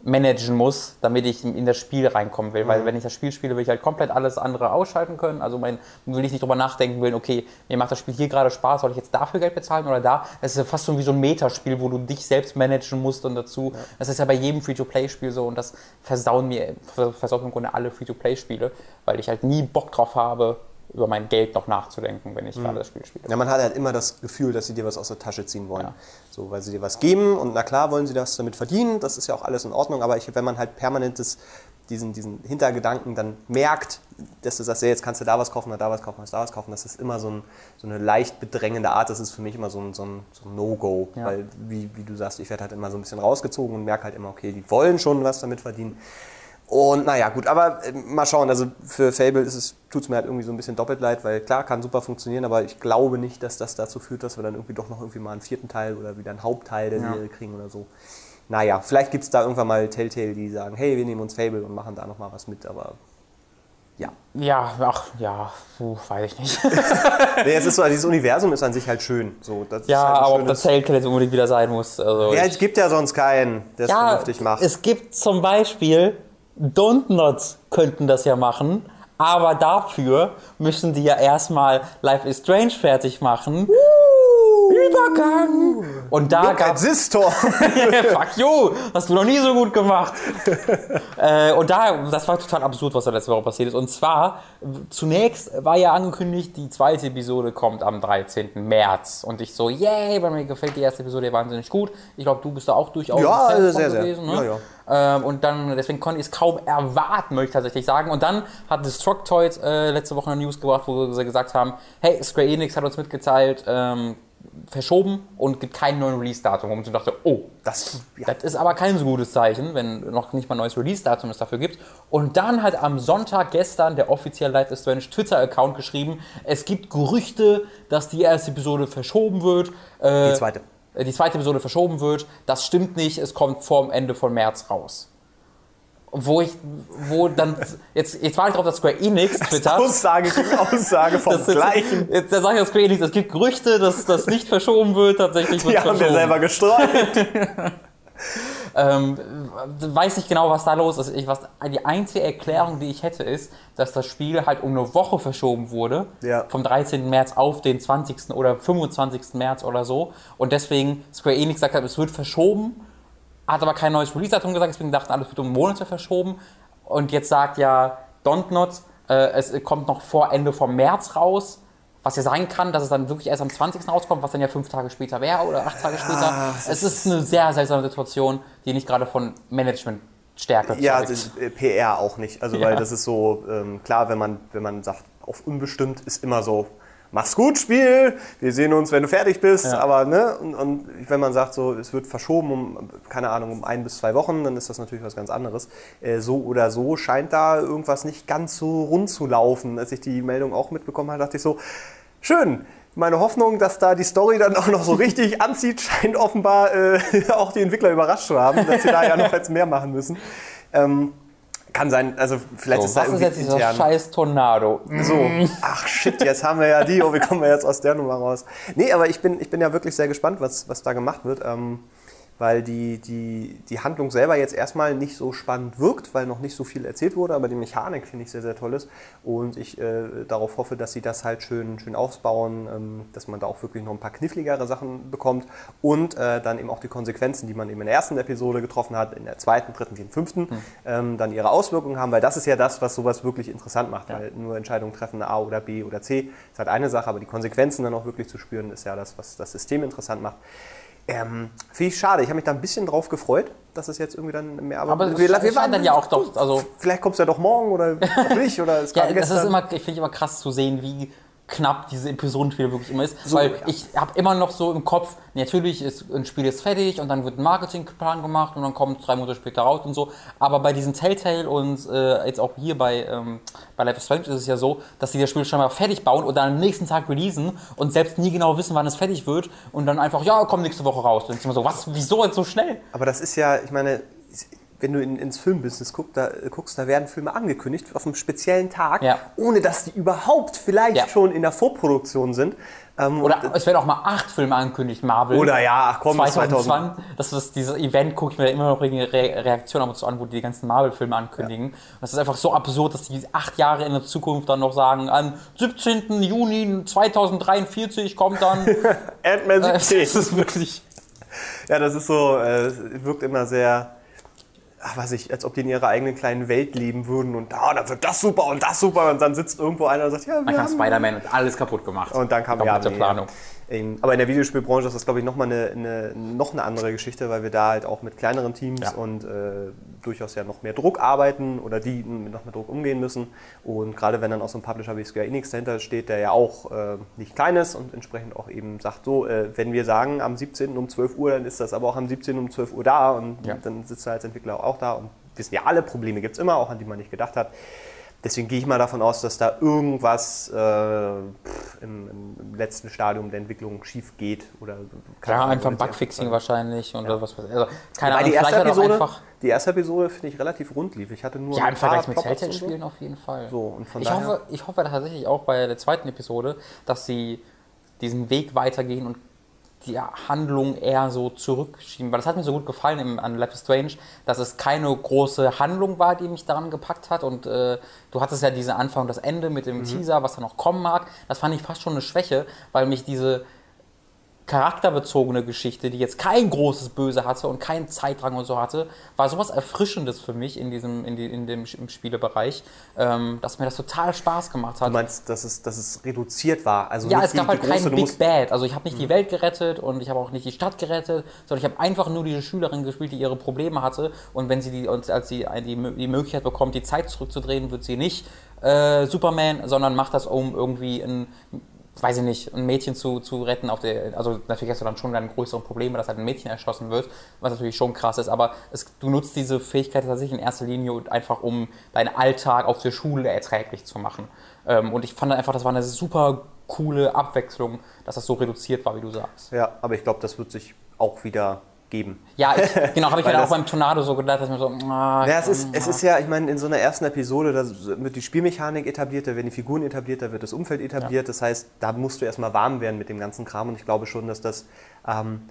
managen muss, damit ich in das Spiel reinkommen will. Mhm. Weil wenn ich das Spiel spiele, will ich halt komplett alles andere ausschalten können. Also mein, will ich nicht drüber nachdenken will, okay, mir macht das Spiel hier gerade Spaß, soll ich jetzt dafür Geld bezahlen oder da? Es ist ja fast so wie so ein Metaspiel, wo du dich selbst managen musst und dazu. Ja. Das ist ja bei jedem Free-to-Play-Spiel so und das versauen mir, versaut mir im Grunde alle Free-to-Play-Spiele, weil ich halt nie Bock drauf habe, über mein Geld noch nachzudenken, wenn ich mhm. gerade das Spiel spiele. Ja, man hat halt immer das Gefühl, dass sie dir was aus der Tasche ziehen wollen. Ja. So, weil sie dir was geben und na klar wollen sie das damit verdienen, das ist ja auch alles in Ordnung, aber ich, wenn man halt permanent das, diesen, diesen Hintergedanken dann merkt, dass du sagst, ja, jetzt kannst du da was kaufen, da was kaufen, da was kaufen, das ist immer so, ein, so eine leicht bedrängende Art, das ist für mich immer so ein, so ein, so ein No-Go, ja. weil wie, wie du sagst, ich werde halt immer so ein bisschen rausgezogen und merke halt immer, okay, die wollen schon was damit verdienen. Und naja, gut, aber äh, mal schauen. Also für Fable tut es mir halt irgendwie so ein bisschen doppelt leid, weil klar, kann super funktionieren, aber ich glaube nicht, dass das dazu führt, dass wir dann irgendwie doch noch irgendwie mal einen vierten Teil oder wieder einen Hauptteil der ja. Serie kriegen oder so. Naja, vielleicht gibt es da irgendwann mal Telltale, die sagen, hey, wir nehmen uns Fable und machen da nochmal was mit, aber Ja. Ja, ach, ja, puh, weiß ich nicht. Nee, es ist so, dieses Universum ist an sich halt schön. So, ja, halt aber ob das Telltale jetzt unbedingt wieder sein muss. Also Ja, es gibt ja sonst keinen, der es Ja, vernünftig macht. es gibt zum Beispiel Dontnots könnten das ja machen, aber dafür müssen die ja erstmal Life is Strange fertig machen. Übergang! Und da Look this Tor. Fuck you! Hast du noch nie so gut gemacht. äh, und da, das war total absurd, was da letzte Woche passiert ist. Und zwar, zunächst war ja angekündigt, die zweite Episode kommt am 13. März. Und ich so, yay, bei mir gefällt die erste Episode wahnsinnig gut. Ich glaube, du bist da auch durchaus Ja, sehr, sehr. gewesen. Ne? Ja, Ähm, und dann, deswegen konnte ich es kaum erwarten, möchte ich tatsächlich sagen. Und dann hat Destructoid äh, letzte Woche eine News gebracht, wo sie gesagt haben, hey, Square Enix hat uns mitgeteilt, ähm, verschoben und gibt kein neuen Release-Datum. Und ich dachte, oh, Das, ja. das ist aber kein so gutes Zeichen, wenn noch nicht mal ein neues Release-Datum es dafür gibt. Und dann hat am Sonntag gestern der offizielle Life is Strange Twitter-Account geschrieben, es gibt Gerüchte, dass die erste Episode verschoben wird. Äh, Die zweite. Äh, Die zweite Episode verschoben wird. Das stimmt nicht, es kommt vorm Ende von März raus. Wo ich, wo dann, jetzt, jetzt warte ich drauf, dass Square Enix twittert. Aussage gegen Aussage vom Das Gleichen. Jetzt, da sage ich Square Enix, es gibt Gerüchte, dass das nicht verschoben wird, tatsächlich wird Die haben wir selber gestreut. Ähm, weiß nicht genau, was da los ist. Ich, was, die einzige Erklärung, die ich hätte, ist, dass das Spiel halt um eine Woche verschoben wurde. Ja. Vom 13. März auf den 20. oder 25. März oder so. Und deswegen Square Enix gesagt hat, es wird verschoben, hat aber kein neues Release-Datum gesagt, deswegen dachten alle, es wird um Monate verschoben. Und jetzt sagt ja Dontnod, äh, es kommt noch vor Ende vom März raus. Was ja sein kann, dass es dann wirklich erst am 20. rauskommt, was dann ja fünf Tage später wäre oder acht Tage später. Es ist eine sehr seltsame Situation, die nicht gerade von Managementstärke Ja, zeugt. das ist, äh, PR auch nicht. Also, Ja. weil das ist so, ähm, klar, wenn man, wenn man sagt, auf unbestimmt ist immer so, mach's gut, Spiel, wir sehen uns, wenn du fertig bist. Ja. Aber, ne, und, und wenn man sagt, so, es wird verschoben um, keine Ahnung, um ein bis zwei Wochen, dann ist das natürlich was ganz anderes. Äh, so oder so scheint da irgendwas nicht ganz so rund zu laufen. Als ich die Meldung auch mitbekommen habe, dachte ich so, schön. Meine Hoffnung, dass da die Story dann auch noch so richtig anzieht, scheint offenbar äh, auch die Entwickler überrascht zu haben, dass sie da ja noch jetzt mehr machen müssen. Ähm, kann sein, also vielleicht so, ist da was ist irgendwie jetzt dieser intern. scheiß Tornado? So, ach shit, jetzt haben wir ja die, oh, wie kommen wir jetzt aus der Nummer raus? Nee, aber ich bin, ich bin ja wirklich sehr gespannt, was, was da gemacht wird, ähm, weil die, die, die Handlung selber jetzt erstmal nicht so spannend wirkt, weil noch nicht so viel erzählt wurde, aber die Mechanik finde ich sehr, sehr toll ist. Und ich äh, darauf hoffe, dass sie das halt schön, schön ausbauen, ähm, dass man da auch wirklich noch ein paar kniffligere Sachen bekommt und äh, dann eben auch die Konsequenzen, die man eben in der ersten Episode getroffen hat, in der zweiten, dritten, vierten, fünften, ähm, dann ihre Auswirkungen haben, weil das ist ja das, was sowas wirklich interessant macht, weil nur Entscheidungen treffen, A oder B oder C, ist halt eine Sache, aber die Konsequenzen dann auch wirklich zu spüren, ist ja das, was das System interessant macht. Ähm, Finde ich schade. Ich habe mich da ein bisschen drauf gefreut, dass es jetzt irgendwie dann mehr. Aber es scheint dann ja auch doch, also- vielleicht kommt es ja doch morgen oder nicht oder es Ja, das ist immer, ich finde immer krass zu sehen, wie knapp diese Episodenspiele wirklich immer ist. weil ja. ich habe immer noch so im Kopf, natürlich ist ein Spiel ist fertig und dann wird ein Marketingplan gemacht und dann kommt drei Monate später raus und so. Aber bei diesen Telltale und äh, jetzt auch hier bei, ähm, bei Life is Strange ist es ja so, dass die das Spiel schon mal fertig bauen und dann am nächsten Tag releasen und selbst nie genau wissen, wann es fertig wird und dann einfach, ja, kommt nächste Woche raus. Und ich immer so, was, wieso jetzt so schnell? Aber das ist ja, ich meine, wenn du in, ins Filmbusiness guckst da, guckst, da werden Filme angekündigt auf einem speziellen Tag, Ja. ohne dass die überhaupt vielleicht Ja. schon in der Vorproduktion sind. Ähm, Oder und, es werden auch mal acht Filme angekündigt, Marvel. oder ja, ach komm, 2000. 2020, das ist dieses Event, gucke ich mir immer noch wegen Re Reaktion ab und zu an, wo die die ganzen Marvel-Filme ankündigen. Und das ist einfach so absurd, dass die acht Jahre in der Zukunft dann noch sagen, am 17. Juni 2043 kommt dann. Ant-Man Äh, das 17. ist wirklich. Ja, das ist so, äh, es wirkt immer sehr, ach, weiß ich, als ob die in ihrer eigenen kleinen Welt leben würden und da, dann wird das super und das super und dann sitzt irgendwo einer und sagt, ja, wir kann haben Spider-Man und alles kaputt gemacht. Und dann kam ja, nee, Planung. Aber in der Videospielbranche ist das, glaube ich, nochmal eine, eine, noch eine andere Geschichte, weil wir da halt auch mit kleineren Teams Ja. und äh, durchaus ja noch mehr Druck arbeiten oder die mit noch mehr Druck umgehen müssen. Und gerade wenn dann auch so ein Publisher wie Square Enix dahinter steht, der ja auch äh, nicht klein ist und entsprechend auch eben sagt, so, äh, wenn wir sagen am 17. um 12 Uhr, dann ist das aber auch am 17. um 12 Uhr da und Ja. dann sitzt er als Entwickler auch da und wissen ja alle, Probleme gibt es immer, auch an die man nicht gedacht hat. Deswegen gehe ich mal davon aus, dass da irgendwas äh, pff, im, im letzten Stadium der Entwicklung schief geht. Oder Ja, einfach ein oder Bugfixing wahrscheinlich und was weiß ich. Also, keine Wobei Ahnung, die erste Episode, einfach. die erste Episode, finde ich, relativ rund lief. Ich hatte nur Ja, ein im Vergleich paar mit Telltale-Spielen auf jeden Fall. So, und von ich, daher- hoffe, ich hoffe tatsächlich auch bei der zweiten Episode, dass sie diesen Weg weitergehen und die Handlung eher so zurückschieben. Weil das hat mir so gut gefallen im, an Life is Strange, dass es keine große Handlung war, die mich daran gepackt hat. Und äh, du hattest ja diesen Anfang und das Ende mit dem Teaser, was da noch kommen mag. Das fand ich fast schon eine Schwäche, weil mich diese charakterbezogene Geschichte, die jetzt kein großes Böse hatte und keinen Zeitdrang und so hatte, war sowas Erfrischendes für mich in diesem in, die, in dem im Spielebereich, ähm, dass mir das total Spaß gemacht hat. Du meinst, dass es, dass es reduziert war? Also Ja, es gab halt keinen Big Bad. Also ich habe nicht die Welt gerettet und ich habe auch nicht die Stadt gerettet, sondern ich habe einfach nur diese Schülerin gespielt, die ihre Probleme hatte. Und wenn sie die, und als sie die, die Möglichkeit bekommt, die Zeit zurückzudrehen, wird sie nicht äh, Superman, sondern macht das, um irgendwie ein weiß ich nicht, ein Mädchen zu, zu retten auf der, also natürlich hast du dann schon dann größere Probleme, dass halt ein Mädchen erschossen wird, was natürlich schon krass ist, aber es, du nutzt diese Fähigkeit tatsächlich in erster Linie einfach, um deinen Alltag auf der Schule erträglich zu machen. Ähm, und ich fand einfach, das war eine super coole Abwechslung, dass das so reduziert war, wie du sagst. Ja, aber ich glaube, das wird sich auch wieder geben. Ja, ich, genau, habe ich Weil mir auch beim Tornado so gedacht, dass mir so, ah, Ja, es ist, es ist ja, ich meine, in so einer ersten Episode, da wird die Spielmechanik etabliert, da werden die Figuren etabliert, da wird das Umfeld etabliert. Das heißt, da musst du erstmal warm werden mit dem ganzen Kram. Und ich glaube schon, dass das ähm,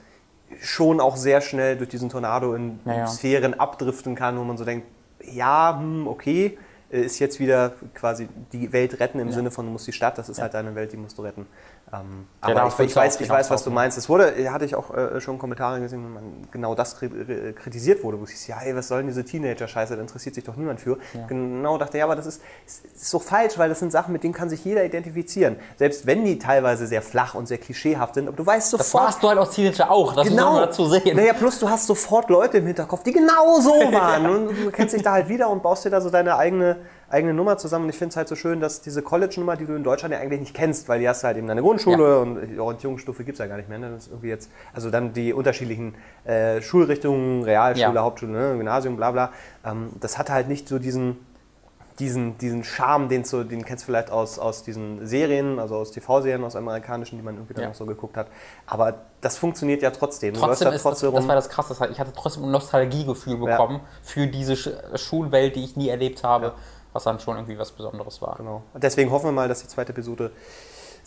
schon auch sehr schnell durch diesen Tornado in Ja, ja. Sphären abdriften kann, wo man so denkt, ja, hm, okay, äh, ist jetzt wieder quasi die Welt retten im Sinne von, du musst die Stadt, das ist halt deine Welt, die musst du retten. Ähm, aber darauf ich, ich, ja weiß, ich weiß, was du meinst. Es wurde, hatte ich auch äh, schon Kommentare gesehen, wo man genau das äh, kritisiert wurde, wo hieß, ja, ey, was soll denn diese Teenager-Scheiße, da interessiert sich doch niemand für. Genau, dachte, ja, aber das ist, ist, ist so falsch, weil das sind Sachen, mit denen kann sich jeder identifizieren. Selbst wenn die teilweise sehr flach und sehr klischeehaft sind, aber du weißt das sofort, warst du halt als Teenager auch, das Genau. muss man dazu sehen. Naja, plus du hast sofort Leute im Hinterkopf, die genau so waren. Und du kennst dich da halt wieder und baust dir da so deine eigene, eigene Nummer zusammen. Und ich finde es halt so schön, dass diese College-Nummer, die du in Deutschland ja eigentlich nicht kennst, weil die hast du halt eben deine Grundschule und die Orientierungsstufe gibt es ja gar nicht mehr. Ne? Das ist irgendwie jetzt, also dann die unterschiedlichen äh, Schulrichtungen, Realschule, Ja. Hauptschule, ne? Gymnasium, bla bla. Ähm, das hat halt nicht so diesen, diesen, diesen Charme, den, so, den kennst du vielleicht aus, aus diesen Serien, also aus TV-Serien, aus amerikanischen, die man irgendwie dann Ja. noch so geguckt hat. Aber das funktioniert ja trotzdem. Trotzdem ist das, trotzdem das rum. war das Krasse. das hat- Ich hatte trotzdem ein Nostalgiegefühl bekommen für diese Sch Schulwelt, die ich nie erlebt habe, was dann schon irgendwie was Besonderes war. Genau. Deswegen hoffen wir mal, dass die zweite Episode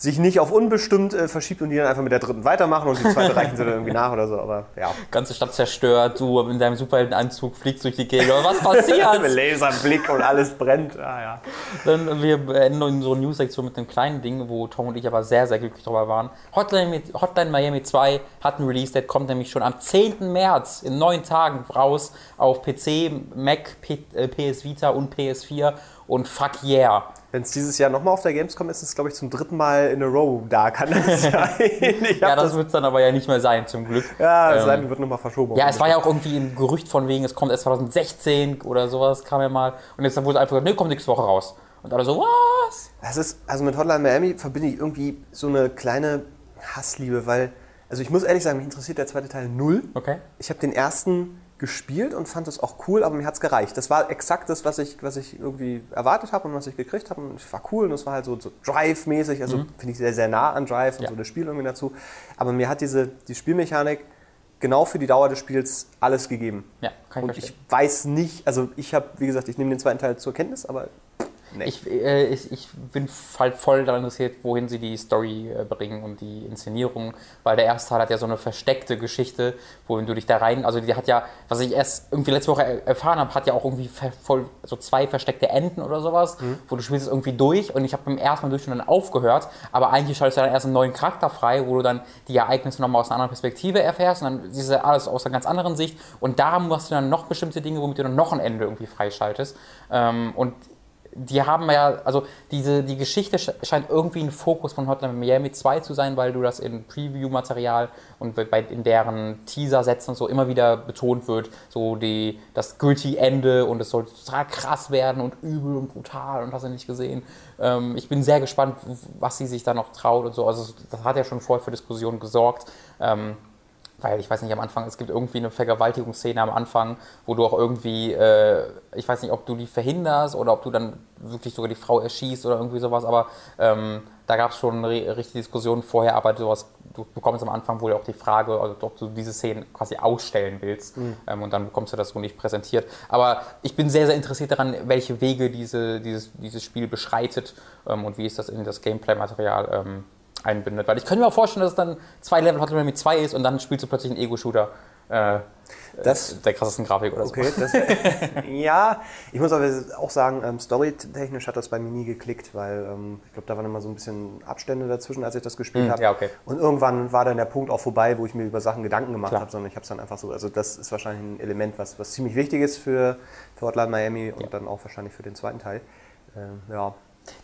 sich nicht auf unbestimmt äh, verschiebt und die dann einfach mit der dritten weitermachen und die zweite reichen sie dann irgendwie nach oder so. Aber ja. Ganze Stadt zerstört, du in deinem Superheldenanzug fliegst durch die Gegend. Aber was passiert? Mit Laserblick und alles brennt. Ah, ja. Dann, wir beenden unsere News-Sektion mit einem kleinen Ding, wo Tom und ich aber sehr, sehr glücklich drüber waren. Hotline, Hotline Miami 2 hat ein Release-Date, kommt nämlich schon am 10. März in neun Tagen raus auf PC, Mac, P äh, PS Vita und PS4 und fuck yeah. Wenn es dieses Jahr nochmal auf der Gamescom ist, ist es, glaube ich, zum dritten Mal in a row da. Kann das sein? Ja, hab das wird es dann aber ja nicht mehr sein, zum Glück. ja, es Ähm, wird nochmal verschoben. Ja, es war ja auch irgendwie ein Gerücht von wegen, es kommt erst 2016 oder sowas, kam ja mal. Und jetzt wurde einfach gesagt, nee, kommt nächste Woche raus. Und alle so, was? Das ist, also mit Hotline Miami verbinde ich irgendwie so eine kleine Hassliebe, weil, also ich muss ehrlich sagen, mich interessiert der zweite Teil null. Okay. Ich habe den ersten gespielt und fand es auch cool, aber mir hat es gereicht. Das war exakt das, was ich, was ich irgendwie erwartet habe und was ich gekriegt habe. Und es war cool und es war halt so, so Drive-mäßig, also finde ich sehr, sehr nah an Drive und Ja. so das Spiel irgendwie dazu. Aber mir hat diese die Spielmechanik genau für die Dauer des Spiels alles gegeben. Ja, kann ich Und ich verstehen. weiß nicht, also ich habe, wie gesagt, ich nehme den zweiten Teil zur Kenntnis, aber nee. Ich, äh, ich, ich bin halt voll daran interessiert, wohin sie die Story äh, bringen und die Inszenierung, weil der erste Teil hat ja so eine versteckte Geschichte, wohin du dich da rein, also die hat ja, was ich erst irgendwie letzte Woche er- erfahren habe, hat ja auch irgendwie voll so zwei versteckte Enden oder sowas, wo du spielst es irgendwie durch und ich habe beim ersten Mal durch und dann aufgehört, aber eigentlich schaltest du dann erst einen neuen Charakter frei, wo du dann die Ereignisse nochmal aus einer anderen Perspektive erfährst und dann siehst du alles aus einer ganz anderen Sicht und da machst du dann noch bestimmte Dinge, womit du dann noch ein Ende irgendwie freischaltest ähm, und die haben ja, also diese, die Geschichte sch- scheint irgendwie ein Fokus von Hotline Miami 2 zu sein, weil du das in Preview-Material und bei, in deren Teaser-Sätzen und so immer wieder betont wird, so die, das gritty Ende und es soll total krass werden und übel und brutal und hast du nicht gesehen. Ähm, ich bin sehr gespannt, was sie sich da noch traut und so. Also das hat ja schon vorher für Diskussionen gesorgt. Ähm, weil ich weiß nicht, am Anfang, es gibt irgendwie eine Vergewaltigungsszene am Anfang, wo du auch irgendwie, äh, ich weiß nicht, ob du die verhinderst oder ob du dann wirklich sogar die Frau erschießt oder irgendwie sowas, aber ähm, da gab es schon richtige Diskussion vorher, aber sowas, du bekommst am Anfang wohl auch die Frage, also ob du diese Szenen quasi ausstellen willst mhm. ähm, und dann bekommst du das so nicht präsentiert. Aber ich bin sehr, sehr interessiert daran, welche Wege diese, dieses, dieses Spiel beschreitet ähm, und wie ist das in das Gameplay-Material ähm, einbindet. Weil ich könnte mir auch vorstellen, dass es dann zwei Level Hotline Miami 2 ist und dann spielst du plötzlich einen Ego-Shooter. Äh, das, der krassesten Grafik oder okay, so. Das, ja, ich muss aber auch sagen, ähm, storytechnisch hat das bei mir nie geklickt, weil ähm, ich glaube, da waren immer so ein bisschen Abstände dazwischen, als ich das gespielt mm, habe. Ja, okay. Und irgendwann war dann der Punkt auch vorbei, wo ich mir über Sachen Gedanken gemacht habe, sondern ich habe es dann einfach so. Also das ist wahrscheinlich ein Element, was, was ziemlich wichtig ist für, für Hotline Miami und ja. dann auch wahrscheinlich für den zweiten Teil. Ähm, ja,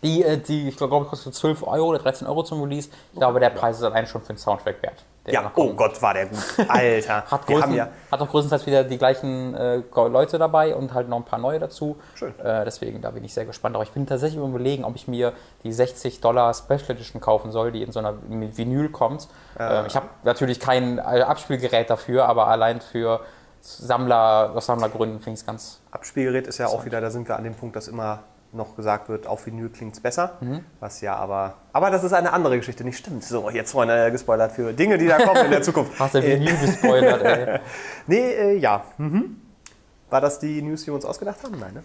die, äh, die ich glaube, kostet 12 Euro oder 13 Euro zum Release. Ich glaube, der Preis ist allein schon für den Soundtrack wert. Ja, oh Gott, war der gut. Alter. hat, größten, ja hat auch größtenteils wieder die gleichen äh, Leute dabei und halt noch ein paar neue dazu. Schön. Äh, deswegen, da bin ich sehr gespannt. Aber ich bin tatsächlich überlegen, ob ich mir die 60 Dollar Special Edition kaufen soll, die in so einer Vinyl kommt. Ja. Äh, ich habe natürlich kein äh, Abspielgerät dafür, aber allein für Sammler, aus Sammlergründen finde ich es ganz. Abspielgerät ist ja auch wieder, da sind wir an dem Punkt, dass immer noch gesagt wird, auf Vinyl klingt es besser. Mhm. Was ja aber. Aber das ist eine andere Geschichte, nicht stimmt. So, jetzt vorhin äh, gespoilert für Dinge, die da kommen in der Zukunft. Hast du Vinyl gespoilert, ey? nee, äh, ja. Mhm. War das die News, die wir uns ausgedacht haben? Nein, ne?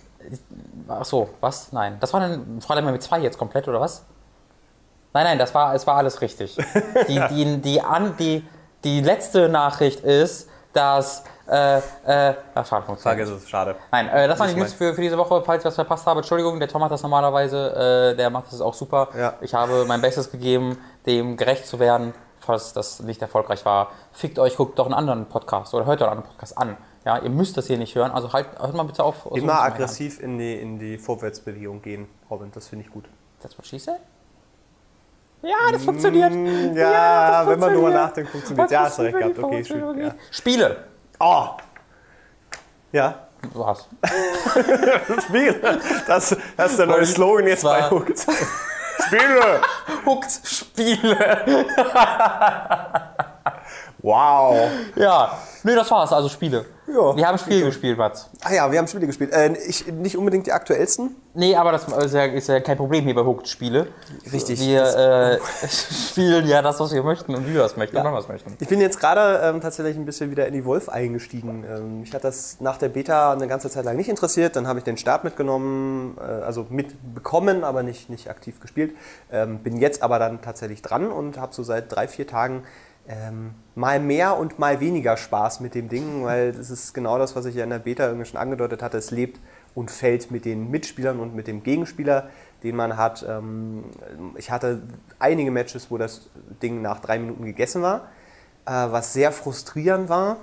Ach so, was? Nein. Das war dann Fräulein mit zwei jetzt komplett, oder was? Nein, nein, das war, es war alles richtig. die, die, die, an, die, die letzte Nachricht ist, dass äh, äh, ach, schade, funktioniert. Frage ist es, schade. Nein, äh, das war die News für, für diese Woche. Falls ich was verpasst habe, Entschuldigung, der Tom hat das normalerweise, äh, der macht das auch super. Ja. Ich habe mein Bestes gegeben, dem gerecht zu werden. Falls das nicht erfolgreich war, fickt euch, guckt doch einen anderen Podcast oder hört doch einen anderen Podcast an. Ja, ihr müsst das hier nicht hören, also halt, hört mal bitte auf. Immer aggressiv in die, in die Vorwärtsbewegung gehen, Robin, das finde ich gut. That's what she said? Ja, das funktioniert. Mm, ja, ja das wenn man nur nachdenkt, funktioniert. Ja, hast du recht gehabt. Okay, schön. Ja. Spiele. Oh. Ja. Was? Spiele. Das, das ist der neue Slogan jetzt bei Hooked. Spiele. Hooked Spiele. wow. Ja. Nee, das war's. Also Spiele. Ja, wir haben Spiele gespielt, Mats. Ah ja, wir haben Spiele gespielt. Äh, ich, nicht unbedingt die aktuellsten. Nee, aber das ist ja, ist ja kein Problem hier bei Hooked Spiele. Richtig. Wir äh, spielen ja das, was wir möchten und wie wir es möchten ja. und was möchten. Ich bin jetzt gerade ähm, tatsächlich ein bisschen wieder in die Wolf eingestiegen. Ähm, mich hat das nach der Beta eine ganze Zeit lang nicht interessiert. Dann habe ich den Start mitgenommen, äh, also mitbekommen, aber nicht, nicht aktiv gespielt. Ähm, bin jetzt aber dann tatsächlich dran und habe so seit drei, vier Tagen ähm, mal mehr und mal weniger Spaß mit dem Ding, weil das ist genau das, was ich ja in der Beta irgendwie schon angedeutet hatte. Es lebt und fällt mit den Mitspielern und mit dem Gegenspieler, den man hat. Ähm, ich hatte einige Matches, wo das Ding nach drei Minuten gegessen war, äh, was sehr frustrierend war,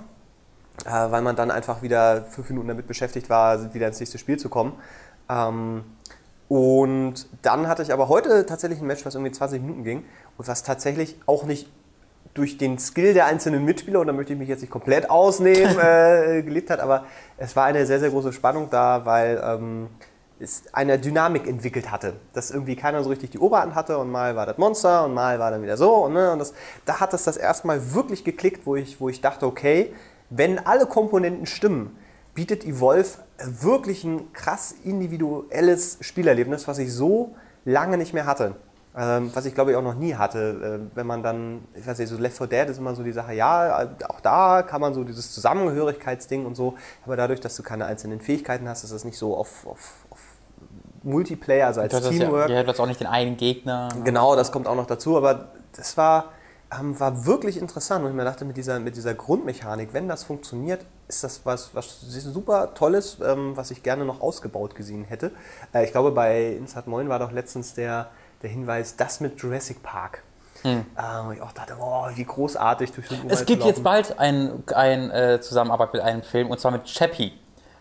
äh, weil man dann einfach wieder fünf Minuten damit beschäftigt war, wieder ins nächste Spiel zu kommen. Ähm, und dann hatte ich aber heute tatsächlich ein Match, was irgendwie 20 Minuten ging und was tatsächlich auch nicht durch den Skill der einzelnen Mitspieler, und da möchte ich mich jetzt nicht komplett ausnehmen, äh, gelebt hat, aber es war eine sehr, sehr große Spannung da, weil ähm, es eine Dynamik entwickelt hatte, dass irgendwie keiner so richtig die Oberhand hatte und mal war das Monster und mal war dann wieder so und, ne, und das, da hat es das erstmal wirklich geklickt, wo ich, wo ich dachte, okay, wenn alle Komponenten stimmen, bietet Evolve wirklich ein krass individuelles Spielerlebnis, was ich so lange nicht mehr hatte. Ähm, was ich glaube ich auch noch nie hatte. Äh, wenn man dann, ich weiß nicht, so Left 4 Dead ist immer so die Sache, ja, auch da kann man so dieses Zusammengehörigkeitsding und so, aber dadurch, dass du keine einzelnen Fähigkeiten hast, ist das nicht so auf, auf, auf Multiplayer, also als Teamwork. Ja, du hast auch nicht den einen Gegner. Genau, das kommt auch noch dazu, aber das war, ähm, war wirklich interessant und ich mir dachte, mit dieser, mit dieser Grundmechanik, wenn das funktioniert, ist das was, was super Tolles, ähm, was ich gerne noch ausgebaut gesehen hätte. Äh, ich glaube, bei Insat 9 war doch letztens der der Hinweis, das mit Jurassic Park. Hm. Ähm, ich auch dachte, oh, wie großartig durch den Urwald Es gibt jetzt bald eine ein, äh, Zusammenarbeit mit einem Film, und zwar mit Chappie,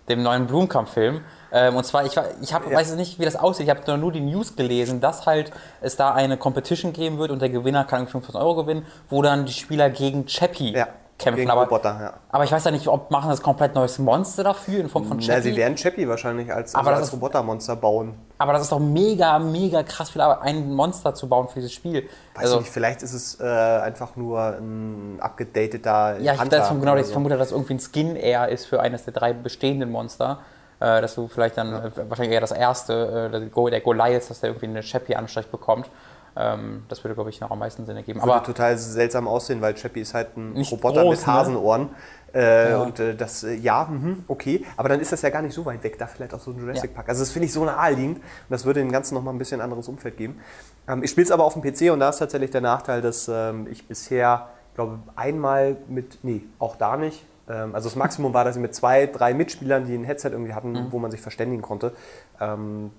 dem neuen Blumkamp-Film. Ähm, und zwar, ich, ich hab, ja. weiß nicht, wie das aussieht, ich habe nur die News gelesen, dass halt es da eine Competition geben wird und der Gewinner kann 500 Euro gewinnen, wo dann die Spieler gegen Chappie ja. Kämpfen. Gegen aber, Roboter, ja. aber ich weiß ja nicht, ob machen das komplett neues Monster dafür in Form von Na, Chappie. sie werden Chappie wahrscheinlich als, Aber also als Robotermonster bauen. aber das ist doch mega, mega krass viel Arbeit, ein Monster zu bauen für dieses Spiel. Weiß also, ich nicht, vielleicht ist es äh, einfach nur ein abgedateter ja, ich, Hunter das, genau, oder ich so. vermute, dass es irgendwie ein Skin eher ist für eines der drei bestehenden Monster. Äh, dass du vielleicht dann, äh, wahrscheinlich eher das erste, äh, der Go- der Goliath, dass der irgendwie eine Chappie-Anstrich bekommt. Ähm, das würde, glaube ich, noch am meisten Sinn ergeben. Würde Aber total seltsam aussehen, weil Chappie ist halt ein Roboter groß, mit ne? Hasenohren. Äh, Ja. Und äh, das, äh, ja, mhm, okay. Aber dann ist das ja gar nicht so weit weg, da vielleicht auch so ein Jurassic Ja. Park. Also das finde ich so naheliegend und das würde dem Ganzen nochmal ein bisschen anderes Umfeld geben. Ähm, ich spiele es aber auf dem PC und da ist tatsächlich der Nachteil, dass ähm, ich bisher, glaube einmal mit, nee, auch da nicht. Ähm, also das Maximum war, dass ich mit zwei, drei Mitspielern, die ein Headset irgendwie hatten, Mhm. wo man sich verständigen konnte, ähm,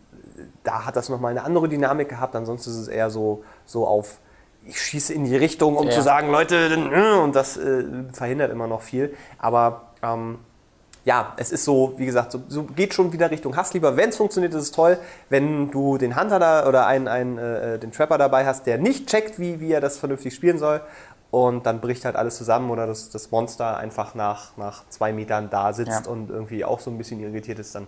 da hat das nochmal eine andere Dynamik gehabt. Ansonsten ist es eher so, so auf, ich schieße in die Richtung, um Ja. zu sagen, Leute, äh, und das äh, verhindert immer noch viel. Aber ähm, ja, es ist so, wie gesagt, so, so geht schon wieder Richtung Hass lieber. Wenn es funktioniert, ist es toll. Wenn du den Hunter da oder einen, einen, äh, den Trapper dabei hast, der nicht checkt, wie, wie er das vernünftig spielen soll. Und dann bricht halt alles zusammen oder das, das Monster einfach nach, nach zwei Metern da sitzt Ja. und irgendwie auch so ein bisschen irritiert ist, dann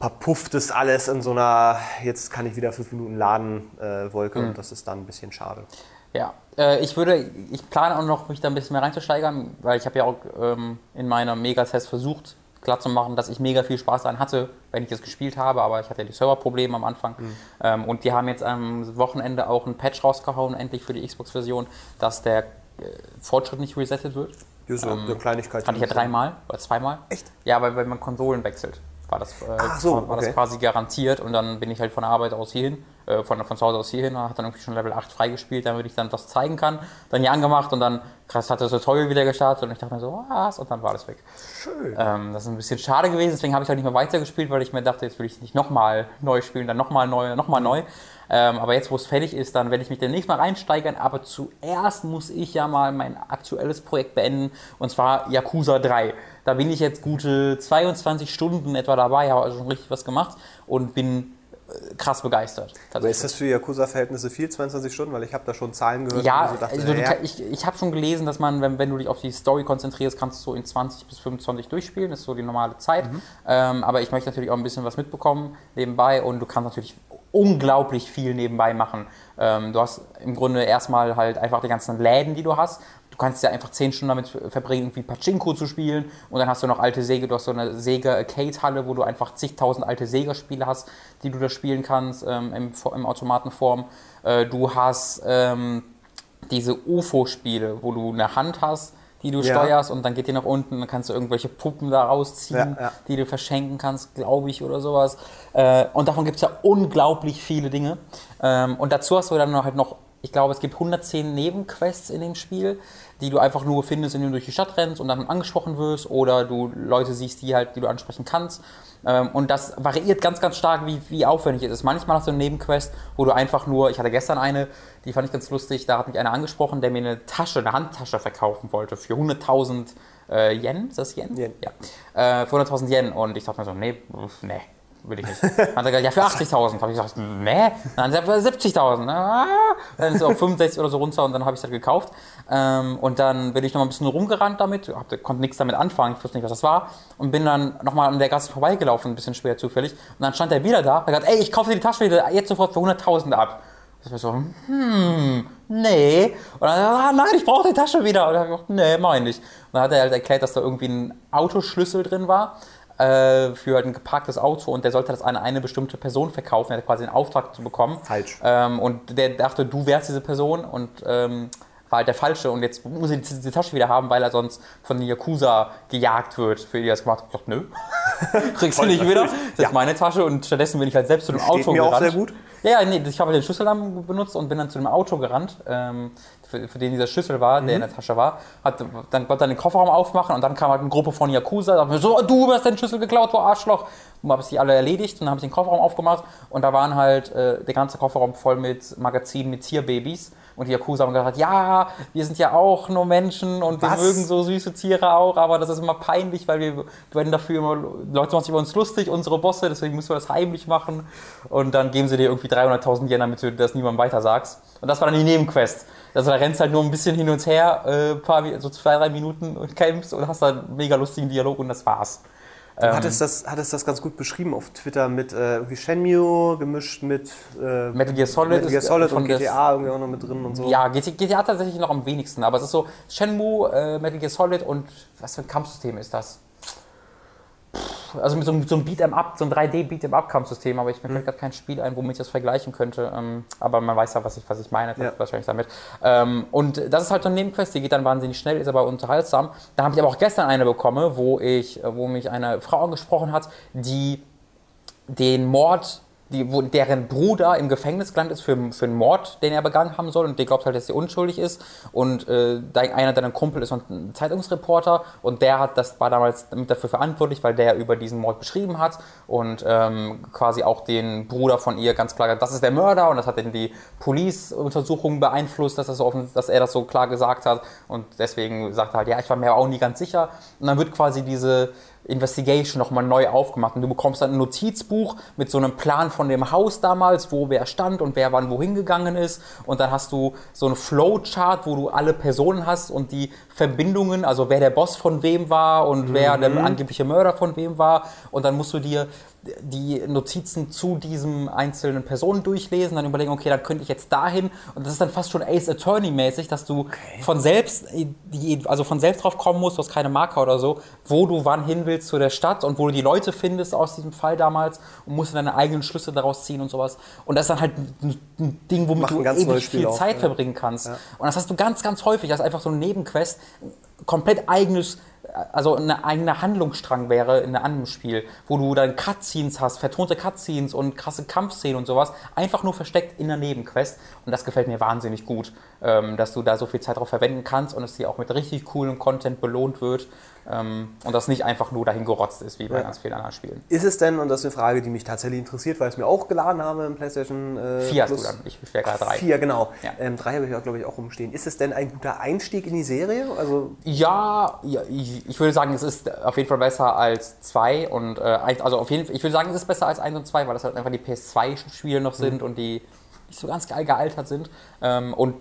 verpufft es alles in so einer, jetzt kann ich wieder fünf Minuten laden, äh, Wolke Mhm. und das ist dann ein bisschen schade. Ja, äh, ich würde, ich plane auch noch, mich da ein bisschen mehr reinzusteigern, weil ich habe ja auch ähm, in meiner Megatest versucht, klar zu machen, dass ich mega viel Spaß daran hatte, wenn ich das gespielt habe, aber ich hatte ja die Serverprobleme am Anfang. Ähm, und die haben jetzt am Wochenende auch einen Patch rausgehauen, endlich für die Xbox-Version, dass der äh, Fortschritt nicht resettet wird. Ja, so eine Kleinigkeit. Hatte ich ja dreimal oder zweimal. Echt? Ja, weil wenn man Konsolen wechselt, war das, äh, so, war, war das okay. quasi garantiert und dann bin ich halt von der Arbeit aus hierhin, äh, von, von zu Hause aus hierhin, hat dann irgendwie schon Level 8 freigespielt, damit ich dann das zeigen kann. Dann hier angemacht und dann krass hat das Tutorial wieder gestartet und ich dachte mir so, was? Und dann war das weg. Schön. Ähm, das ist ein bisschen schade gewesen, deswegen habe ich halt nicht mehr weitergespielt, weil ich mir dachte, jetzt will ich nicht nochmal neu spielen, dann nochmal neu, nochmal neu. Ähm, aber jetzt, wo es fertig ist, dann werde ich mich demnächst mal reinsteigern. Aber zuerst muss ich ja mal mein aktuelles Projekt beenden, und zwar Yakuza 3. Da bin ich jetzt gute 22 Stunden etwa dabei, habe also schon richtig was gemacht und bin äh, krass begeistert. Aber ist das für Yakuza-Verhältnisse viel, 22 Stunden? Weil ich habe da schon Zahlen gehört. Ja, so dachte, also ja, kann- ich, ich habe schon gelesen, dass man, wenn, wenn du dich auf die Story konzentrierst, kannst du so in 20 bis 25 durchspielen. Das ist so die normale Zeit. Mhm. Ähm, aber ich möchte natürlich auch ein bisschen was mitbekommen nebenbei und du kannst natürlich unglaublich viel nebenbei machen. Ähm, du hast im Grunde erstmal halt einfach die ganzen Läden, die du hast. Du kannst ja einfach 10 Stunden damit verbringen, irgendwie Pachinko zu spielen. Und dann hast du noch alte Säge, du hast so eine Sega-Arcade-Halle, wo du einfach zigtausend alte Sega-Spiele hast, die du da spielen kannst ähm, im, im Automatenform. Äh, du hast ähm, diese UFO-Spiele, wo du eine Hand hast, die du Ja. steuerst und dann geht die nach unten, dann kannst du irgendwelche Puppen da rausziehen, Ja, die du verschenken kannst, glaube ich, oder sowas. Äh, und davon gibt es ja unglaublich viele Dinge. Ähm, und dazu hast du dann noch halt noch, ich glaube, es gibt 110 Nebenquests in dem Spiel, die du einfach nur findest, indem du durch die Stadt rennst und dann angesprochen wirst oder du Leute siehst, die halt, die du ansprechen kannst. Ähm, und das variiert ganz, ganz stark, wie, wie aufwendig es ist. Manchmal hast du eine Nebenquest, wo du einfach nur, ich hatte gestern eine, die fand ich ganz lustig, da hat mich einer angesprochen, der mir eine Tasche, eine Handtasche verkaufen wollte für 100.000 äh, Yen. Ist das Yen? Yen. Ja. Äh, für 100.000 Yen. Und ich dachte mir so, nee, nee. Will ich nicht. Dann hat er gesagt, ja, für 80.000. Habe ich gesagt, nee. Dann hat er gesagt, für 70.000. Ah. Dann ist er auf 65 oder so runter und dann habe ich es halt gekauft. Ähm, und dann bin ich noch mal ein bisschen rumgerannt damit, hab, konnte nichts damit anfangen, ich wusste nicht, was das war. Und bin dann nochmal an der Gasse vorbeigelaufen, ein bisschen schwer zufällig. Und dann stand er wieder da, hat gesagt, ey, ich kaufe dir die Tasche wieder jetzt sofort für 100.000 ab. Ich war so, hm, nee. Und dann, ah, nein, ich brauche die Tasche wieder. Und dann habe ich gesagt, nee, mach ich. Und dann hat er halt erklärt, dass da irgendwie ein Autoschlüssel drin war äh, für ein geparktes Auto und der sollte das an eine bestimmte Person verkaufen. Er hat quasi einen Auftrag zu bekommen. Falsch. Ähm, und der dachte, du wärst diese Person und ähm, war halt der Falsche und jetzt muss er die, die Tasche wieder haben, weil er sonst von den Yakuza gejagt wird, für die er das gemacht hat. Ich dachte, nö, kriegst du nicht wieder. Das ist Ja. meine Tasche und stattdessen bin ich halt selbst zu dem Auto mir auch gerannt. sehr gut. Ja, nee, ich habe den Schlüssel benutzt und bin dann zu dem Auto gerannt, ähm, für, für den dieser Schlüssel war, der in Mhm. der Tasche war. Hat, dann konnte er den Kofferraum aufmachen und dann kam halt eine Gruppe von Yakuza. Da mir so, du hast den Schlüssel geklaut, du Arschloch. Und habe ich die alle erledigt und dann habe ich den Kofferraum aufgemacht und da waren halt äh, der ganze Kofferraum voll mit Magazinen mit Tierbabys. Und die Yakuza haben gesagt, ja, wir sind ja auch nur Menschen und wir Was? mögen so süße Tiere auch, aber das ist immer peinlich, weil wir werden dafür immer, Leute machen sich über uns lustig, unsere Bosse, deswegen müssen wir das heimlich machen. Und dann geben sie dir irgendwie 300.000 Yen, damit du das niemandem weiter sagst. Und das war dann die Nebenquest. Also da rennst halt nur ein bisschen hin und her, äh, paar, so zwei, drei Minuten und kämpfst und hast dann einen mega lustigen Dialog und das war's. Du hattest das, hattest das ganz gut beschrieben auf Twitter mit äh, irgendwie Shenmue gemischt mit äh, Metal Gear Solid Metal Gear Solid von und GTA irgendwie auch noch mit drin und so. Ja, GTA, GTA tatsächlich noch am wenigsten, aber es ist so Shenmue, äh, Metal Gear Solid und was für ein Kampfsystem ist das? Also mit so, einem- so einem Beat'em Up, so ein 3D Beat'em Up Kampfsystem, aber ich mir fällt gerade kein Spiel ein, womit ich das vergleichen könnte. Ähm, aber man weiß ja, was ich, was ich meine, Ja. wahrscheinlich damit. Ähm, und das ist halt so eine Nebenquest, die geht dann wahnsinnig schnell, ist aber unterhaltsam. Da habe ich aber auch gestern eine bekommen, wo ich, wo mich eine Frau angesprochen hat, die den Mord, die, wo, deren Bruder im Gefängnis gelandet ist für, für einen Mord, den er begangen haben soll. Und der glaubt halt, dass er unschuldig ist. Und äh, dein, einer deiner Kumpel ist ein Zeitungsreporter. Und der hat, das war damals damit dafür verantwortlich, weil der über diesen Mord beschrieben hat. Und ähm, quasi auch den Bruder von ihr ganz klar gesagt, das ist der Mörder. Und das hat in die Police-Untersuchung beeinflusst, dass, das so offen, dass er das so klar gesagt hat. Und deswegen sagt er halt, ja, ich war mir auch nie ganz sicher. Und dann wird quasi diese Investigation nochmal neu aufgemacht. Und du bekommst dann ein Notizbuch mit so einem Plan von dem Haus damals, wo wer stand und wer wann wohin gegangen ist. Und dann hast du so einen Flowchart, wo du alle Personen hast und die Verbindungen, also wer der Boss von wem war und wer der angebliche Mörder von wem war. Und dann musst du dir die Notizen zu diesem einzelnen Personen durchlesen, dann überlegen, okay, dann könnte ich jetzt dahin und das ist dann fast schon Ace Attorney mäßig, dass du von selbst also von selbst drauf kommen musst, du hast keine Marker oder so, wo du wann hin willst zu der Stadt und wo du die Leute findest aus diesem Fall damals und musst deine eigenen Schlüsse daraus ziehen und sowas. Und das ist dann halt ein, Ding, womit du ewig viel auf, Zeit ja. verbringen kannst. Und das hast du ganz, ganz häufig, das ist einfach so eine Nebenquest, komplett eigenes also ein eigener Handlungsstrang wäre in einem Spiel, wo du dann Cutscenes hast, vertonte Cutscenes und krasse Kampfszenen und sowas, einfach nur versteckt in der Nebenquest. Und das gefällt mir wahnsinnig gut, ähm, dass du da so viel Zeit drauf verwenden kannst und es dir auch mit richtig coolem Content belohnt wird und das nicht einfach nur dahin gerotzt ist, wie bei Ja. ganz vielen anderen Spielen. Ist es denn, und das ist eine Frage, die mich tatsächlich interessiert, weil ich es mir auch geladen habe im PlayStation äh, Vier hast du Plus. dann, ich spiele gerade drei. Vier, genau. Ja. Ähm, drei habe ich auch, glaube ich, auch rumstehen. Ist es denn ein guter Einstieg in die Serie? Also, Ja, ja ich, ich würde sagen, es ist auf jeden Fall besser als 2 und äh, also auf jeden Fall, ich würde sagen, es ist besser als 1 und 2, weil das halt einfach die PS2-Spiele noch sind und die nicht so ganz geil gealtert sind. Ähm, und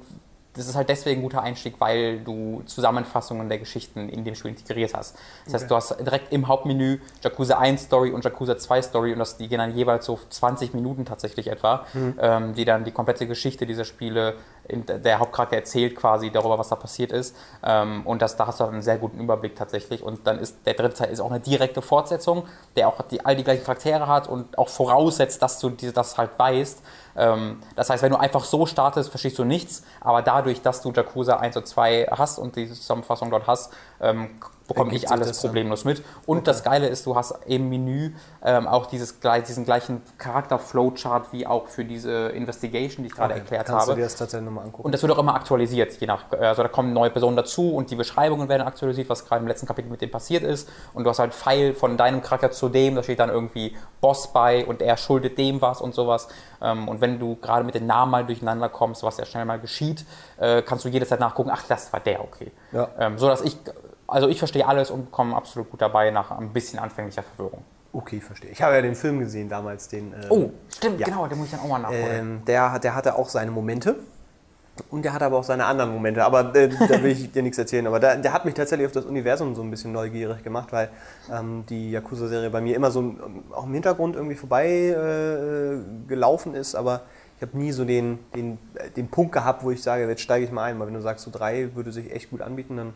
das ist halt deswegen ein guter Einstieg, weil du Zusammenfassungen der Geschichten in dem Spiel integriert hast. Das heißt, du hast direkt im Hauptmenü Yakuza 1 Story und Yakuza 2 Story und das, die gehen dann jeweils so 20 Minuten tatsächlich etwa, ähm, die dann die komplette Geschichte dieser Spiele, der Hauptcharakter erzählt quasi darüber, was da passiert ist. Ähm, und das, da hast du dann einen sehr guten Überblick tatsächlich. Und dann ist der dritte Teil ist auch eine direkte Fortsetzung, der auch die, all die gleichen Charaktere hat und auch voraussetzt, dass du das halt weißt. Ähm, das heißt, wenn du einfach so startest, verstehst du nichts, aber dadurch, dass du Yakuza 1 und 2 hast und die Zusammenfassung dort hast, ähm, bekomme ich alles problemlos mit. Und das Geile ist, du hast im Menü ähm, auch dieses, diesen gleichen Charakter-Flowchart wie auch für diese Investigation, die ich gerade erklärt kannst habe. du dir das tatsächlich nochmal angucken? Und das wird auch immer aktualisiert, je nach, also da kommen neue Personen dazu und die Beschreibungen werden aktualisiert, was gerade im letzten Kapitel mit dem passiert ist. Und du hast halt Pfeil von deinem Charakter zu dem, da steht dann irgendwie Boss bei und er schuldet dem was und sowas. Ähm, Und wenn du gerade mit den Namen mal durcheinander kommst, was ja schnell mal geschieht, äh, kannst du jederzeit nachgucken, ach, das war der, okay. Ja. Ähm, So dass ich, also ich verstehe alles und komme absolut gut dabei nach ein bisschen anfänglicher Verwirrung. okay, verstehe. Ich habe ja den Film gesehen damals, den. ähm, Oh, stimmt, Ja. genau, den muss ich dann auch mal nachholen. Ähm, der, hat- der hatte auch seine Momente. Und der hatte aber auch seine anderen Momente. Aber äh, da will ich dir nichts erzählen. Aber der, der hat mich tatsächlich auf das Universum so ein bisschen neugierig gemacht, weil ähm, die Yakuza-Serie bei mir immer so ähm, auch im Hintergrund irgendwie vorbei äh, gelaufen ist. Aber ich habe nie so den, den, äh, den Punkt gehabt, wo ich sage, jetzt steige ich mal ein. Weil wenn du sagst, so drei würde sich echt gut anbieten, dann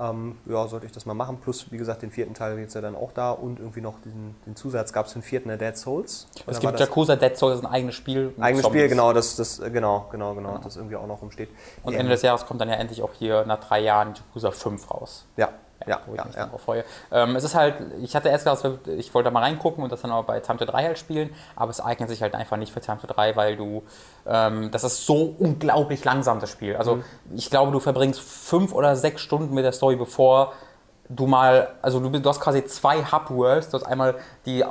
ähm, ja, sollte ich das mal machen. Plus, wie gesagt, den vierten Teil jetzt ja dann auch da. Und irgendwie noch den, den Zusatz gab es den vierten, der Dead Souls. es gibt Yakuza Dead Souls, das ist ein eigenes Spiel. Eigenes Spiel, genau, das, das, äh, genau, genau, genau, das irgendwie auch noch rumsteht. Und Ende des Jahres kommt dann ja endlich auch hier nach drei Jahren Yakuza 5 raus. ja, ja, wo ich ja, mich ja. darauf freue. Ähm, es ist halt, ich hatte erst gedacht, ich wollte da mal reingucken und das dann auch bei Time to 3 halt spielen, aber es eignet sich halt einfach nicht für Time to 3, weil du, ähm, das ist so unglaublich langsam, das Spiel. Also Mhm. ich glaube, du verbringst fünf oder sechs Stunden mit der Story, bevor du mal, also du, du hast quasi zwei Hub-Worlds, du hast einmal die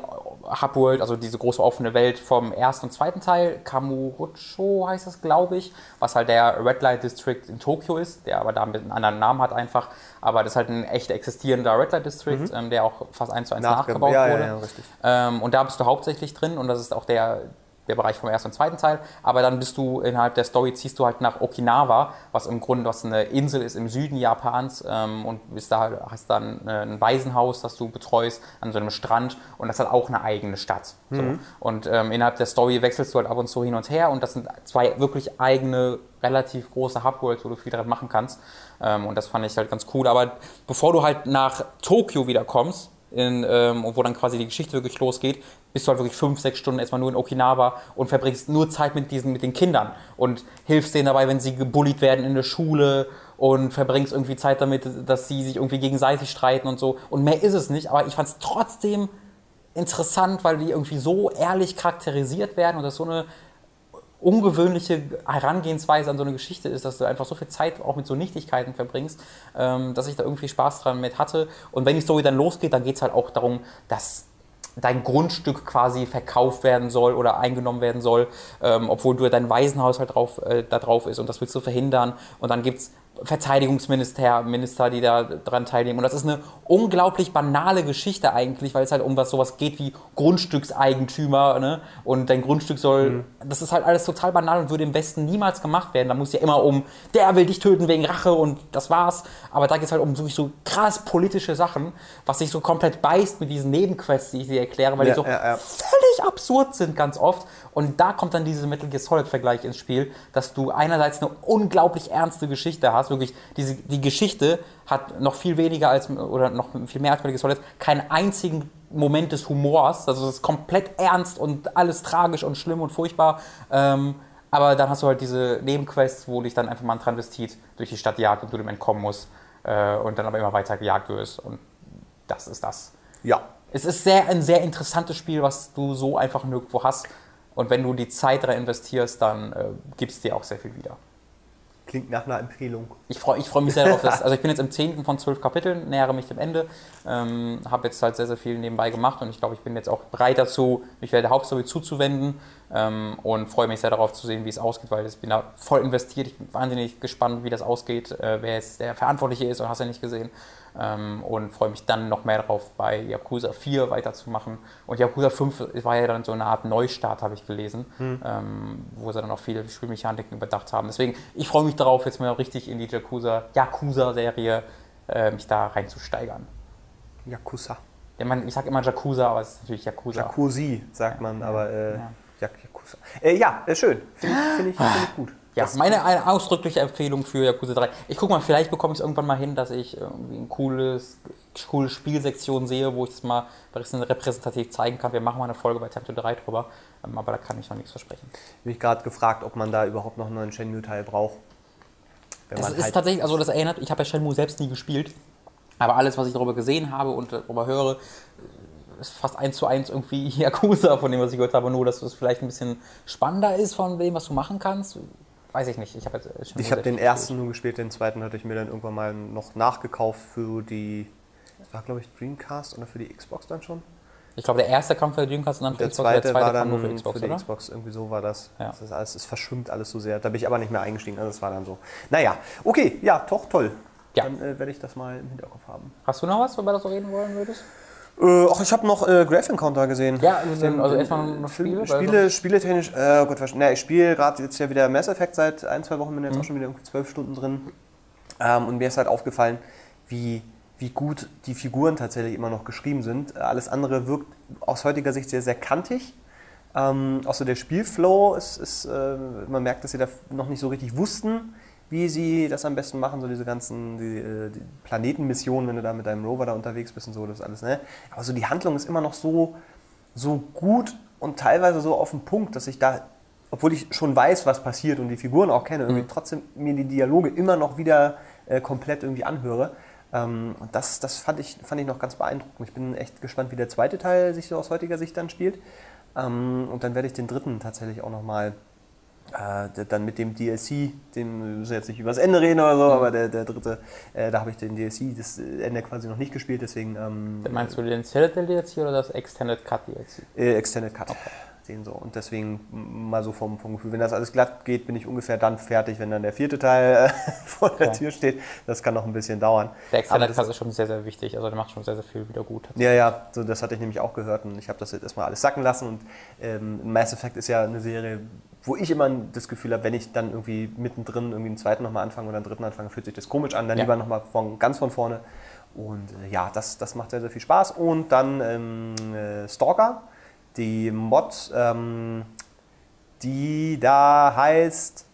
Hubworld, also diese große offene Welt vom ersten und zweiten Teil, Kamurocho heißt das, glaube ich, was halt der Red Light District in Tokio ist, der aber da einen anderen Namen hat einfach, aber das ist halt ein echt existierender Red Light District, mhm. ähm, der auch fast eins zu eins nachgebaut ja, wurde. Ja, ja, ähm, und da bist du hauptsächlich drin und das ist auch der, der Bereich vom ersten und zweiten Teil. Aber dann bist du innerhalb der Story, ziehst du halt nach Okinawa, was im Grunde was eine Insel ist im Süden Japans ähm, und bist da, hast dann äh, ein Waisenhaus, das du betreust an so einem Strand und das hat auch eine eigene Stadt. Mhm. So. Und ähm, innerhalb der Story wechselst du halt ab und zu hin und her und das sind zwei wirklich eigene, relativ große Hubworlds, wo du viel dran machen kannst. Ähm, und das fand ich halt ganz cool. Aber bevor du halt nach Tokio wieder kommst, in, ähm, wo dann quasi die Geschichte wirklich losgeht, bist du halt wirklich fünf, sechs Stunden erstmal nur in Okinawa und verbringst nur Zeit mit diesen, mit den Kindern und hilfst denen dabei, wenn sie gebullied werden in der Schule und verbringst irgendwie Zeit damit, dass sie sich irgendwie gegenseitig streiten und so. Und mehr ist es nicht, aber ich fand es trotzdem interessant, weil die irgendwie so ehrlich charakterisiert werden und das so eine ungewöhnliche Herangehensweise an so eine Geschichte ist, dass du einfach so viel Zeit auch mit so Nichtigkeiten verbringst, ähm, dass ich da irgendwie Spaß dran mit hatte. Und wenn die Story dann losgeht, dann geht es halt auch darum, dass dein Grundstück quasi verkauft werden soll oder eingenommen werden soll, ähm, obwohl du dein Waisenhaus halt drauf, äh, da drauf ist und das willst du verhindern. Und dann gibt es Verteidigungsminister, Minister, die da dran teilnehmen. Und das ist eine unglaublich banale Geschichte eigentlich, weil es halt um was sowas geht wie Grundstückseigentümer. Ne? Und dein Grundstück soll, mhm. das ist halt alles total banal und würde im Westen niemals gemacht werden. Da muss ja immer um, der will dich töten wegen Rache und das war's. Aber da geht es halt um wirklich so krass politische Sachen, was sich so komplett beißt mit diesen Nebenquests, die ich dir erkläre, weil ja, die so ja, ja. völlig absurd sind ganz oft. Und da kommt dann dieser Metal Gear Solid-Vergleich ins Spiel, dass du einerseits eine unglaublich ernste Geschichte hast, wirklich, diese, die Geschichte hat noch viel weniger als, oder noch viel mehr als Gear Solid, keinen einzigen Moment des Humors, also es ist komplett ernst und alles tragisch und schlimm und furchtbar. Ähm, aber dann hast du halt diese Nebenquests, wo dich dann einfach mal ein Transvestit durch die Stadt jagt und du dem entkommen musst äh, und dann aber immer weiter gejagt wirst. Und das ist das. Ja. Es ist sehr, ein sehr interessantes Spiel, was du so einfach nirgendwo hast. Und wenn du die Zeit da investierst, dann äh, gibt es dir auch sehr viel wieder. Klingt nach einer Empfehlung. Ich freue ich freu mich sehr darauf. Also ich bin jetzt im 10. von 12 Kapiteln, nähere mich dem Ende. Ähm, habe jetzt halt sehr, sehr viel nebenbei gemacht und ich glaube, ich bin jetzt auch bereit dazu, mich der Hauptstory zuzuwenden ähm, und freue mich sehr darauf zu sehen, wie es ausgeht, weil ich bin da voll investiert. Ich bin wahnsinnig gespannt, wie das ausgeht, äh, wer jetzt der Verantwortliche ist und hast ja nicht gesehen ähm, und freue mich dann noch mehr darauf, bei Yakuza 4 weiterzumachen. Und Yakuza 5 war ja dann so eine Art Neustart, habe ich gelesen, hm. ähm, wo sie dann auch viele Spielmechaniken überdacht haben. Deswegen, ich freue mich darauf, jetzt mal richtig in die Yakuza-Serie äh, mich da reinzusteigern. Yakuza. Ja, man, ich sage immer Yakuza, aber es ist natürlich Yakuza. Jacuzzi, sagt man, ja, aber äh, ja. Yakuza. Äh, ja, schön. Finde ich, find ich, find ich gut. Ja, meine eine ausdrückliche Empfehlung für Yakuza 3. Ich gucke mal, vielleicht bekomme ich es irgendwann mal hin, dass ich irgendwie ein cooles, coole Spielsektion sehe, wo ich es mal repräsentativ zeigen kann. Wir machen mal eine Folge bei Tempto 3 drüber, ähm, aber da kann ich noch nichts versprechen. Ich habe mich gerade gefragt, ob man da überhaupt noch einen neuen Shenmue-Teil braucht. das ist halt tatsächlich, also das erinnert, ich habe ja Shenmue selbst nie gespielt, aber alles, was ich darüber gesehen habe und darüber höre, ist fast eins zu eins irgendwie Yakuza von dem, was ich gehört habe, nur dass es vielleicht ein bisschen spannender ist von dem, was du machen kannst weiß ich nicht. Ich habe Ich habe den ersten nur gespielt, den zweiten hatte ich mir dann irgendwann mal noch nachgekauft für die, das war glaube ich Dreamcast oder für die Xbox dann schon. Ich glaube, der erste kam für die Dreamcast und dann für der Xbox. Zweite der zweite war dann nur für, Xbox, für die? Xbox. Irgendwie so war das. Ja. das ist alles, es verschwimmt alles so sehr. Da bin ich aber nicht mehr eingestiegen. Also das war dann so. Naja, okay, ja, doch, toll. Ja. Dann äh, werde ich das mal im Hinterkopf haben. Hast du noch was, worüber du so reden wollen würdest? Äh, ach, ich habe noch äh, Graph Encounter gesehen. Ja, also, den, also erstmal noch Spiele. Spiele, Spieletechnisch, äh, oh Gott, ne, ich spiele gerade jetzt ja wieder Mass Effect seit ein, zwei Wochen, bin jetzt mhm. auch schon wieder irgendwie zwölf Stunden drin. Ähm, und mir ist halt aufgefallen, wie, wie gut die Figuren tatsächlich immer noch geschrieben sind. Alles andere wirkt aus heutiger Sicht sehr, sehr kantig. Ähm, auch so der Spielflow ist, ist äh, man merkt, dass sie da noch nicht so richtig wussten, wie sie das am besten machen, so diese ganzen die, äh, die Planetenmissionen, wenn du da mit deinem Rover da unterwegs bist und so, das alles, ne? Aber so die Handlung ist immer noch so, so gut und teilweise so auf den Punkt, dass ich da, obwohl ich schon weiß, was passiert und die Figuren auch kenne, irgendwie mhm. trotzdem mir die Dialoge immer noch wieder äh, komplett irgendwie anhöre. Ähm, und das, das fand, ich, fand ich noch ganz beeindruckend. Ich bin echt gespannt, wie der zweite Teil sich so aus heutiger Sicht dann spielt. Ähm, und dann werde ich den dritten tatsächlich auch nochmal äh, dann mit dem DLC, den wir müssen jetzt nicht über das Ende reden oder so, mhm. aber der, der dritte, äh, da habe ich den DLC, das Ende quasi noch nicht gespielt, deswegen. Ähm, Meinst du den Citadel DLC oder das Extended Cut DLC? Äh, Extended Cut. Okay. Den so. Und deswegen mal so vom, vom Gefühl, wenn das alles glatt geht, bin ich ungefähr dann fertig, wenn dann der vierte Teil äh, vor der Tür steht. Das kann noch ein bisschen dauern. Der Extended Cut ist schon sehr, sehr wichtig. Also der macht schon sehr, sehr viel wieder gut. Ja, ja, so, das hatte ich nämlich auch gehört und ich habe das jetzt erstmal alles sacken lassen. Und ähm, Mass Effect ist ja eine Serie, wo ich immer das Gefühl habe, wenn ich dann irgendwie mittendrin irgendwie einen zweiten nochmal anfange oder einen dritten anfange, fühlt sich das komisch an, dann ja. lieber nochmal von, ganz von vorne. Und äh, ja, das, das macht sehr, sehr viel Spaß. Und dann ähm, äh, Stalker, die Mod, ähm, die da heißt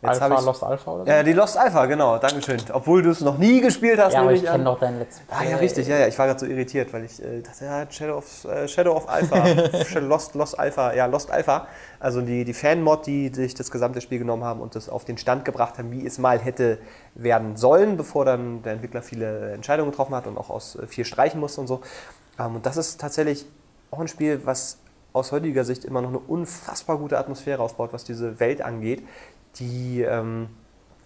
Jetzt Alpha, Lost Alpha oder so? Ja, die Lost Alpha, genau, Dankeschön. Obwohl du es noch nie gespielt hast. Ja, aber ich kenne doch dein Let's Play. Ah ja, richtig, ja, ja. Ich war gerade so irritiert, weil ich äh, dachte, ja, Shadow of, äh, Shadow of Alpha, Lost, Lost Alpha, ja, Lost Alpha. Also die, die Fan-Mod, die sich das gesamte Spiel genommen haben und das auf den Stand gebracht haben, wie es mal hätte werden sollen, bevor dann der Entwickler viele Entscheidungen getroffen hat und auch aus äh, vier streichen musste und so. Ähm, und das ist tatsächlich auch ein Spiel, was aus heutiger Sicht immer noch eine unfassbar gute Atmosphäre aufbaut, was diese Welt angeht die ähm,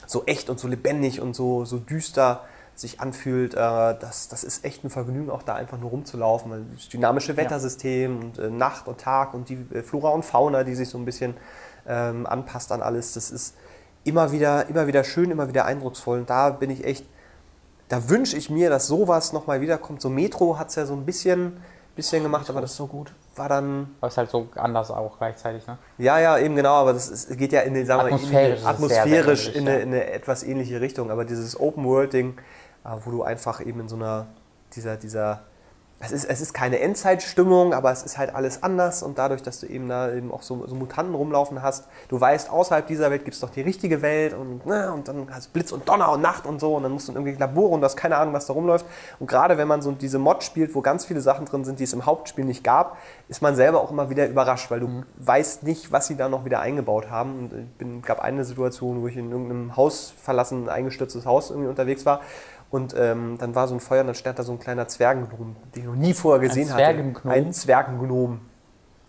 so echt und so lebendig und so, so düster sich anfühlt. Äh, das, das ist echt ein Vergnügen, auch da einfach nur rumzulaufen. Das dynamische Wettersystem und äh, Nacht und Tag und die äh, Flora und Fauna, die sich so ein bisschen ähm, anpasst an alles, das ist immer wieder, immer wieder schön, immer wieder eindrucksvoll. Und da bin ich echt, da wünsche ich mir, dass sowas nochmal wiederkommt. So Metro hat es ja so ein bisschen, bisschen gemacht, aber das ist so gut war dann. Aber es ist halt so anders auch gleichzeitig, ne? Ja, ja, eben genau, aber das ist, geht ja in eine, sagen atmosphärisch, in, atmosphärisch in, eine, in, eine, etwas ähnliche Richtung. Aber dieses Open-World-Ding, äh, wo du einfach eben in so einer, dieser, dieser es ist, es ist keine Endzeitstimmung, aber es ist halt alles anders und dadurch, dass du eben da eben auch so, so Mutanten rumlaufen hast, du weißt, außerhalb dieser Welt gibt es doch die richtige Welt und, ne, und dann hast Blitz und Donner und Nacht und so und dann musst du in irgendwie Labore und du hast keine Ahnung, was da rumläuft. Und gerade wenn man so diese Mod spielt, wo ganz viele Sachen drin sind, die es im Hauptspiel nicht gab, ist man selber auch immer wieder überrascht, weil du mhm. weißt nicht, was sie da noch wieder eingebaut haben. Und es gab eine Situation, wo ich in irgendeinem Haus verlassen, eingestürztes Haus irgendwie unterwegs war und ähm, dann war so ein Feuer und dann stand da so ein kleiner Zwergengnom, den ich noch nie vorher gesehen ein hatte. Ein Zwergengnom.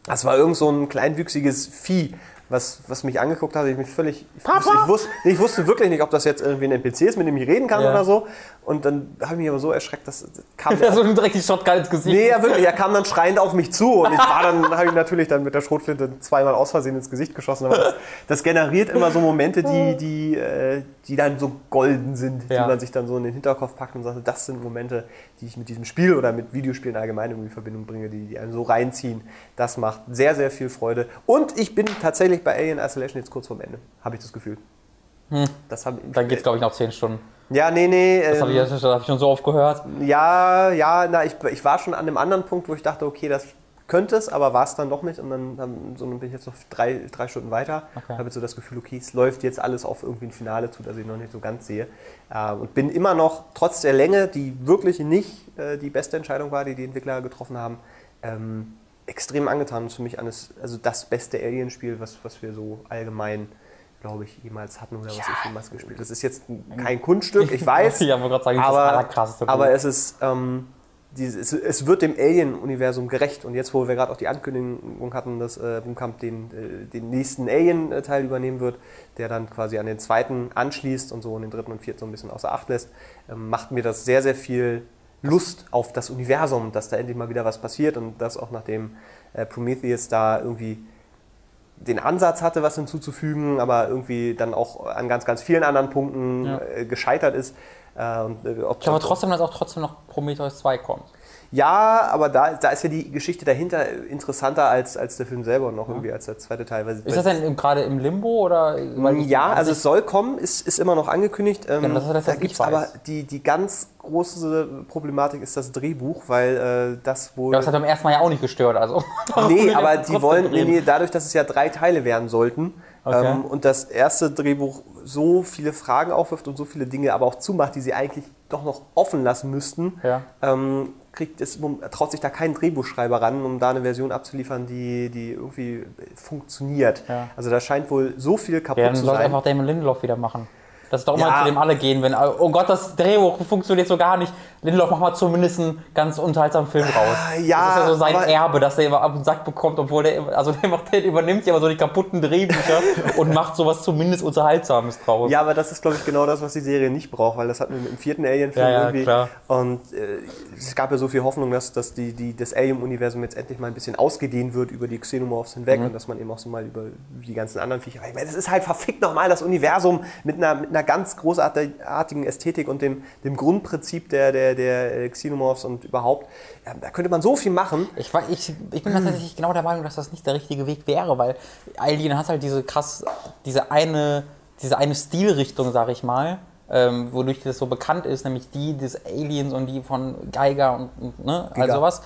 Das war irgend so ein kleinwüchsiges Vieh was, was mich angeguckt hat, ich mich völlig. Ich, wusste, ich, wusste, ich wusste wirklich nicht, ob das jetzt irgendwie ein NPC ist, mit dem ich reden kann ja. oder so. Und dann habe ich mich aber so erschreckt, dass kam. Ja, so direkt die Shotgun ins Gesicht. Nee, ja, wirklich. Er kam dann schreiend auf mich zu und ich war dann, habe ich natürlich dann mit der Schrotflinte zweimal aus Versehen ins Gesicht geschossen. Aber das, das generiert immer so Momente, die, die, äh, die dann so golden sind, ja. die man sich dann so in den Hinterkopf packt und sagt, das sind Momente, die ich mit diesem Spiel oder mit Videospielen allgemein irgendwie in Verbindung bringe, die, die einen so reinziehen. Das macht sehr, sehr viel Freude. Und ich bin tatsächlich bei Alien Isolation jetzt kurz vorm Ende, habe ich das Gefühl. Hm. Das hab, Dann geht es, glaube ich, noch zehn Stunden. Ja, nee, nee. Das habe ich, ähm, hab ich, schon so oft gehört. Ja, ja, na, ich, ich war schon an einem anderen Punkt, wo ich dachte, okay, das könnte es, aber war es dann doch nicht. Und dann, dann, so, dann bin ich jetzt noch drei, drei Stunden weiter. Okay. Habe jetzt so das Gefühl, okay, es läuft jetzt alles auf irgendwie ein Finale zu, das ich noch nicht so ganz sehe. Äh, und bin immer noch, trotz der Länge, die wirklich nicht äh, die beste Entscheidung war, die die Entwickler getroffen haben, ähm, extrem angetan. Das ist für mich eines, also das beste Alien-Spiel, was, was wir so allgemein glaube ich, jemals hatten oder ja. was ich jemals gespielt Das ist jetzt kein Kunststück, ich weiß. gerade sagen, aber, aber es ist, ähm, dieses, es wird dem Alien-Universum gerecht. Und jetzt, wo wir gerade auch die Ankündigung hatten, dass äh, Blumkamp den, äh, den nächsten Alien-Teil übernehmen wird, der dann quasi an den zweiten anschließt und so und den dritten und vierten so ein bisschen außer Acht lässt, äh, macht mir das sehr, sehr viel Lust auf das Universum, dass da endlich mal wieder was passiert und dass auch nachdem äh, Prometheus da irgendwie den Ansatz hatte, was hinzuzufügen, aber irgendwie dann auch an ganz, ganz vielen anderen Punkten ja. Äh, gescheitert ist. Äh, und, äh, ich glaube trotzdem, dass auch trotzdem noch Prometheus 2 kommt. Ja, aber da, da ist ja die Geschichte dahinter interessanter als, als der Film selber noch irgendwie als der zweite Teil. Weil, ist das denn gerade im Limbo oder? ja, also es soll kommen, ist, ist immer noch angekündigt. Ähm, ja, das das, da gibt es aber die, die ganz große Problematik ist das Drehbuch, weil äh, das wohl. Ja, das hat beim ersten Mal ja auch nicht gestört, also. nee, aber die wollen, nee, nee, dadurch, dass es ja drei Teile werden sollten okay. ähm, und das erste Drehbuch so viele Fragen aufwirft und so viele Dinge aber auch zumacht, die sie eigentlich doch noch offen lassen müssten, ja. ähm, kriegt es, traut sich da kein Drehbuchschreiber ran, um da eine Version abzuliefern, die, die irgendwie funktioniert. Ja. Also da scheint wohl so viel kaputt ja, zu sein. Ja, dann einfach Damon Lindelof wieder machen. Das ist doch mal, ja. zu dem alle gehen, wenn, oh Gott, das Drehbuch funktioniert so gar nicht. Lindelof, mach mal zumindest einen ganz unterhaltsamen Film raus. ja, das ist ja so sein Erbe, dass er immer ab den Sack bekommt, obwohl der, immer- also der, macht, der übernimmt ja immer so die kaputten Drehbücher und macht sowas zumindest Unterhaltsames draus. Ja, aber das ist, glaube ich, genau das, was die Serie nicht braucht, weil das hatten wir mit dem vierten Alien-Film Ja, ja, irgendwie. klar. Und äh, es gab ja so viel Hoffnung, dass, dass die, die, das Alien-Universum jetzt endlich mal ein bisschen ausgedehnt wird über die Xenomorphs hinweg Mhm. und dass man eben auch so mal über die ganzen anderen Viecher. Ich meine, das ist halt verfickt nochmal das Universum mit einer, mit einer ganz großartigen Ästhetik und dem, dem Grundprinzip der, der, der äh, Xenomorphs und überhaupt. Ja, da könnte man so viel machen. Ich, ich, ich bin tatsächlich genau der Meinung, dass das nicht der richtige Weg wäre, weil Alien hat halt diese krass, diese eine, diese eine Stilrichtung, sag ich mal, ähm, wodurch das so bekannt ist, nämlich die des Aliens und die von Geiger und, und ne, all Giga. sowas.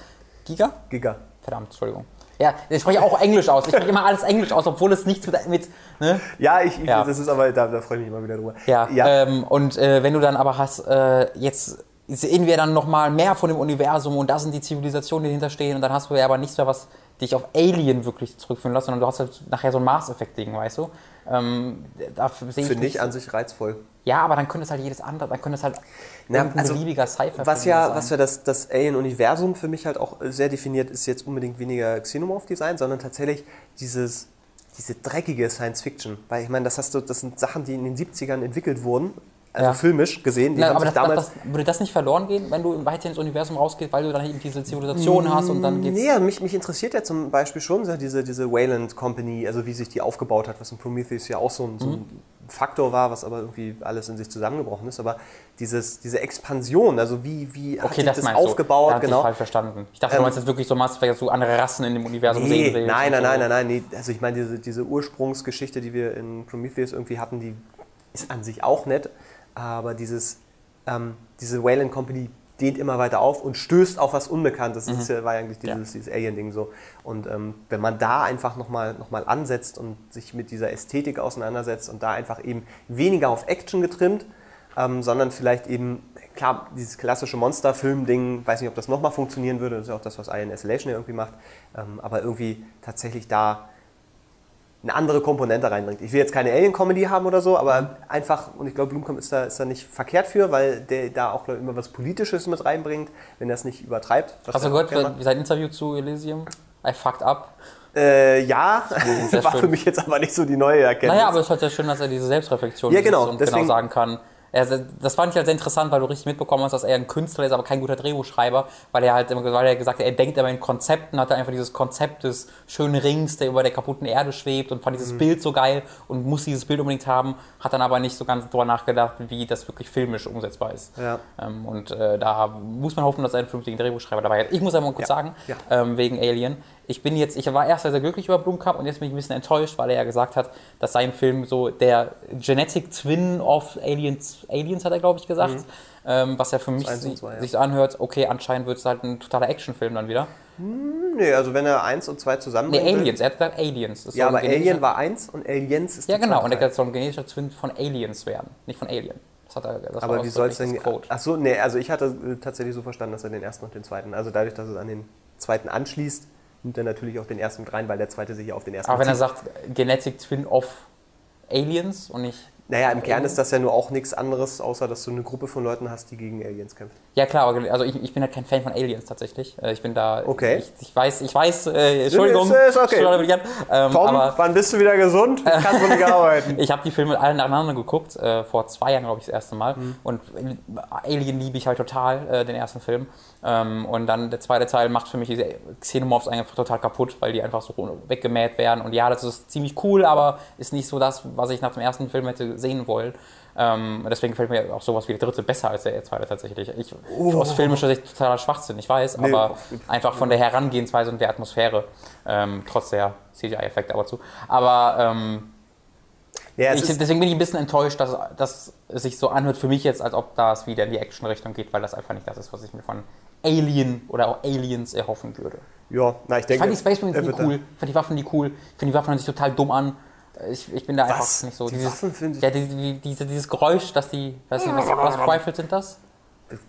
Giga? Giga. Verdammt, Entschuldigung. Ja, ich spreche auch Englisch aus. Ich spreche immer alles Englisch aus, obwohl es nichts mit, mit ne? Ja, ich, ich Ja. das ist aber, da, da freue ich mich immer wieder drüber. Ja, ja. Ähm, und äh, wenn du dann aber hast, äh, jetzt sehen wir dann nochmal mehr von dem Universum und da sind die Zivilisationen, die dahinter stehen und dann hast du ja aber nichts mehr, was dich auf Alien wirklich zurückführen lässt, sondern du hast halt nachher so ein Mars-Effekt-Ding, weißt du? Ähm, ich Finde nicht- ich an sich reizvoll. Ja, aber dann könnte es halt jedes andere, dann könnte es halt Na, irgendein also, beliebiger Sci-Fi Was ja, was ja das, das Alien-Universum für mich halt auch sehr definiert, ist jetzt unbedingt weniger Xenomorph-Design, sondern tatsächlich dieses, diese dreckige Science-Fiction. Weil ich meine, das, hast du, das sind Sachen, die in den 70ern entwickelt wurden, also Ja. filmisch gesehen. Die Na, haben aber sich das, damals, das, das, würde das nicht verloren gehen, wenn du weiter ins Universum rausgehst, weil du dann eben diese Zivilisation hast und dann geht's. Nee, also mich, mich interessiert ja zum Beispiel schon diese, diese Wayland Company, also wie sich die aufgebaut hat, was in Prometheus ja auch so ein, so Mhm. ein Faktor war, was aber irgendwie alles in sich zusammengebrochen ist. Aber dieses, diese Expansion, also wie, wie hat Okay, sich das das du. aufgebaut, Da hab ich genau. falsch verstanden. Ich dachte, du Ähm, meinst jetzt wirklich so Mass Effect, dass du andere Rassen in dem Universum Nee, sehen willst. nein, nein, so. nein, nein, nein, nee. Also ich meine, diese, diese Ursprungsgeschichte, die wir in Prometheus irgendwie hatten, die ist an sich auch nett, aber dieses, ähm, diese Wayland Company dehnt immer weiter auf und stößt auf was Unbekanntes. Das ist ja, war ja eigentlich Ja. dieses, dieses Alien-Ding so. Und ähm, wenn man da einfach nochmal noch mal ansetzt und sich mit dieser Ästhetik auseinandersetzt und da einfach eben weniger auf Action getrimmt, ähm, sondern vielleicht eben, klar, dieses klassische Monsterfilm-Ding, weiß nicht, ob das nochmal funktionieren würde, das ist ja auch das, was Alien Isolation irgendwie macht, ähm, aber irgendwie tatsächlich da eine andere Komponente reinbringt. Ich will jetzt keine Alien-Comedy haben oder so, aber einfach, und ich glaube, Blumkamp ist da, ist da nicht verkehrt für, weil der da auch ich, immer was Politisches mit reinbringt, wenn er es nicht übertreibt. Hast du gehört, wie sein Interview zu Elysium? I fucked up. Äh, ja, war für schön. mich jetzt aber nicht so die neue Erkenntnis. Naja, aber es ist halt sehr schön, dass er diese Selbstreflexion Ja, genau, und deswegen- genau sagen kann. Er, das fand ich halt sehr interessant, weil du richtig mitbekommen hast, dass er ein Künstler ist, aber kein guter Drehbuchschreiber, weil er halt immer weil er gesagt hat, er denkt immer in Konzepten, hat er einfach dieses Konzept des schönen Rings, der über der kaputten Erde schwebt und fand dieses Mhm. Bild so geil und muss dieses Bild unbedingt haben, hat dann aber nicht so ganz drüber nachgedacht, wie das wirklich filmisch umsetzbar ist. Ja. Ähm, und äh, da muss man hoffen, dass er einen vernünftigen Drehbuchschreiber dabei hat. Ich muss einmal kurz Ja. sagen, Ja. ähm, wegen Alien. Ich bin jetzt, ich war erst sehr, sehr glücklich über Blumkamp und jetzt bin ich ein bisschen enttäuscht, weil er ja gesagt hat, dass sein Film so der Genetic Twin of Aliens, Aliens hat er glaube ich gesagt, ähm, was ja für mich sich, zwei, ja. sich so anhört, okay, anscheinend wird es halt ein totaler Actionfilm dann wieder. Nee, also wenn er eins und zwei Nee, zusammenbringt. will- Aliens, er hat gesagt Aliens. Das Ja, aber Alien war eins und Aliens ist Ja genau, und er soll ein genetischer Twin von Aliens werden, nicht von Alien. Das hat er, das Aber wie soll es denn. das Quote. Ach so, nee, also ich hatte äh, tatsächlich so verstanden, dass er den ersten und den zweiten. Also dadurch, dass es an den zweiten anschließt, nimmt er natürlich auch den ersten mit rein, weil der zweite sich ja auf den ersten Aber wenn er sagt Genetic Twin of Aliens und nicht Naja, im Kern ist das ja nur auch nichts anderes, außer dass du eine Gruppe von Leuten hast, die gegen Aliens kämpft. Ja klar, also ich, ich bin halt kein Fan von Aliens tatsächlich. Äh, Ich bin da. Okay. Ich, ich weiß, ich weiß, äh, Entschuldigung. Ist- ist okay. Ähm, Tom, aber wann bist du wieder gesund? Kannst du nicht arbeiten. ich habe die Filme alle nacheinander geguckt, äh, vor zwei Jahren, glaube ich, das erste Mal. Mhm. Und Alien liebe ich halt total, äh, den ersten Film. Ähm, und dann der zweite Teil macht für mich diese Xenomorphs einfach total kaputt, weil die einfach so weggemäht werden. Und ja, das ist ziemlich cool, aber ist nicht so das, was ich nach dem ersten Film hätte sehen wollen. Ähm, deswegen gefällt mir auch sowas wie der dritte besser als der zweite tatsächlich. Ich, Aus filmischer Sicht totaler Schwachsinn, ich weiß, Oh. Nee, aber einfach von der Herangehensweise und der Atmosphäre, ähm, trotz der CGI-Effekte aber zu. Aber ähm, Ja, ich, deswegen bin ich ein bisschen enttäuscht, dass, dass es sich so anhört für mich jetzt, als ob das wieder in die Action-Richtung geht, weil das einfach nicht das ist, was ich mir von Alien oder auch Aliens erhoffen würde. ja, na, ich Ich denke. fand die Space Marines nie cool, ich fand die Waffen nie cool, ich finde die Waffen hören sich total dumm an. Ich, ich bin da einfach Was? nicht so. Die dieses, Waffen finden sich- ja, die, die, diese, dieses Geräusch, dass die, weiß nicht, was, was Rifles sind das?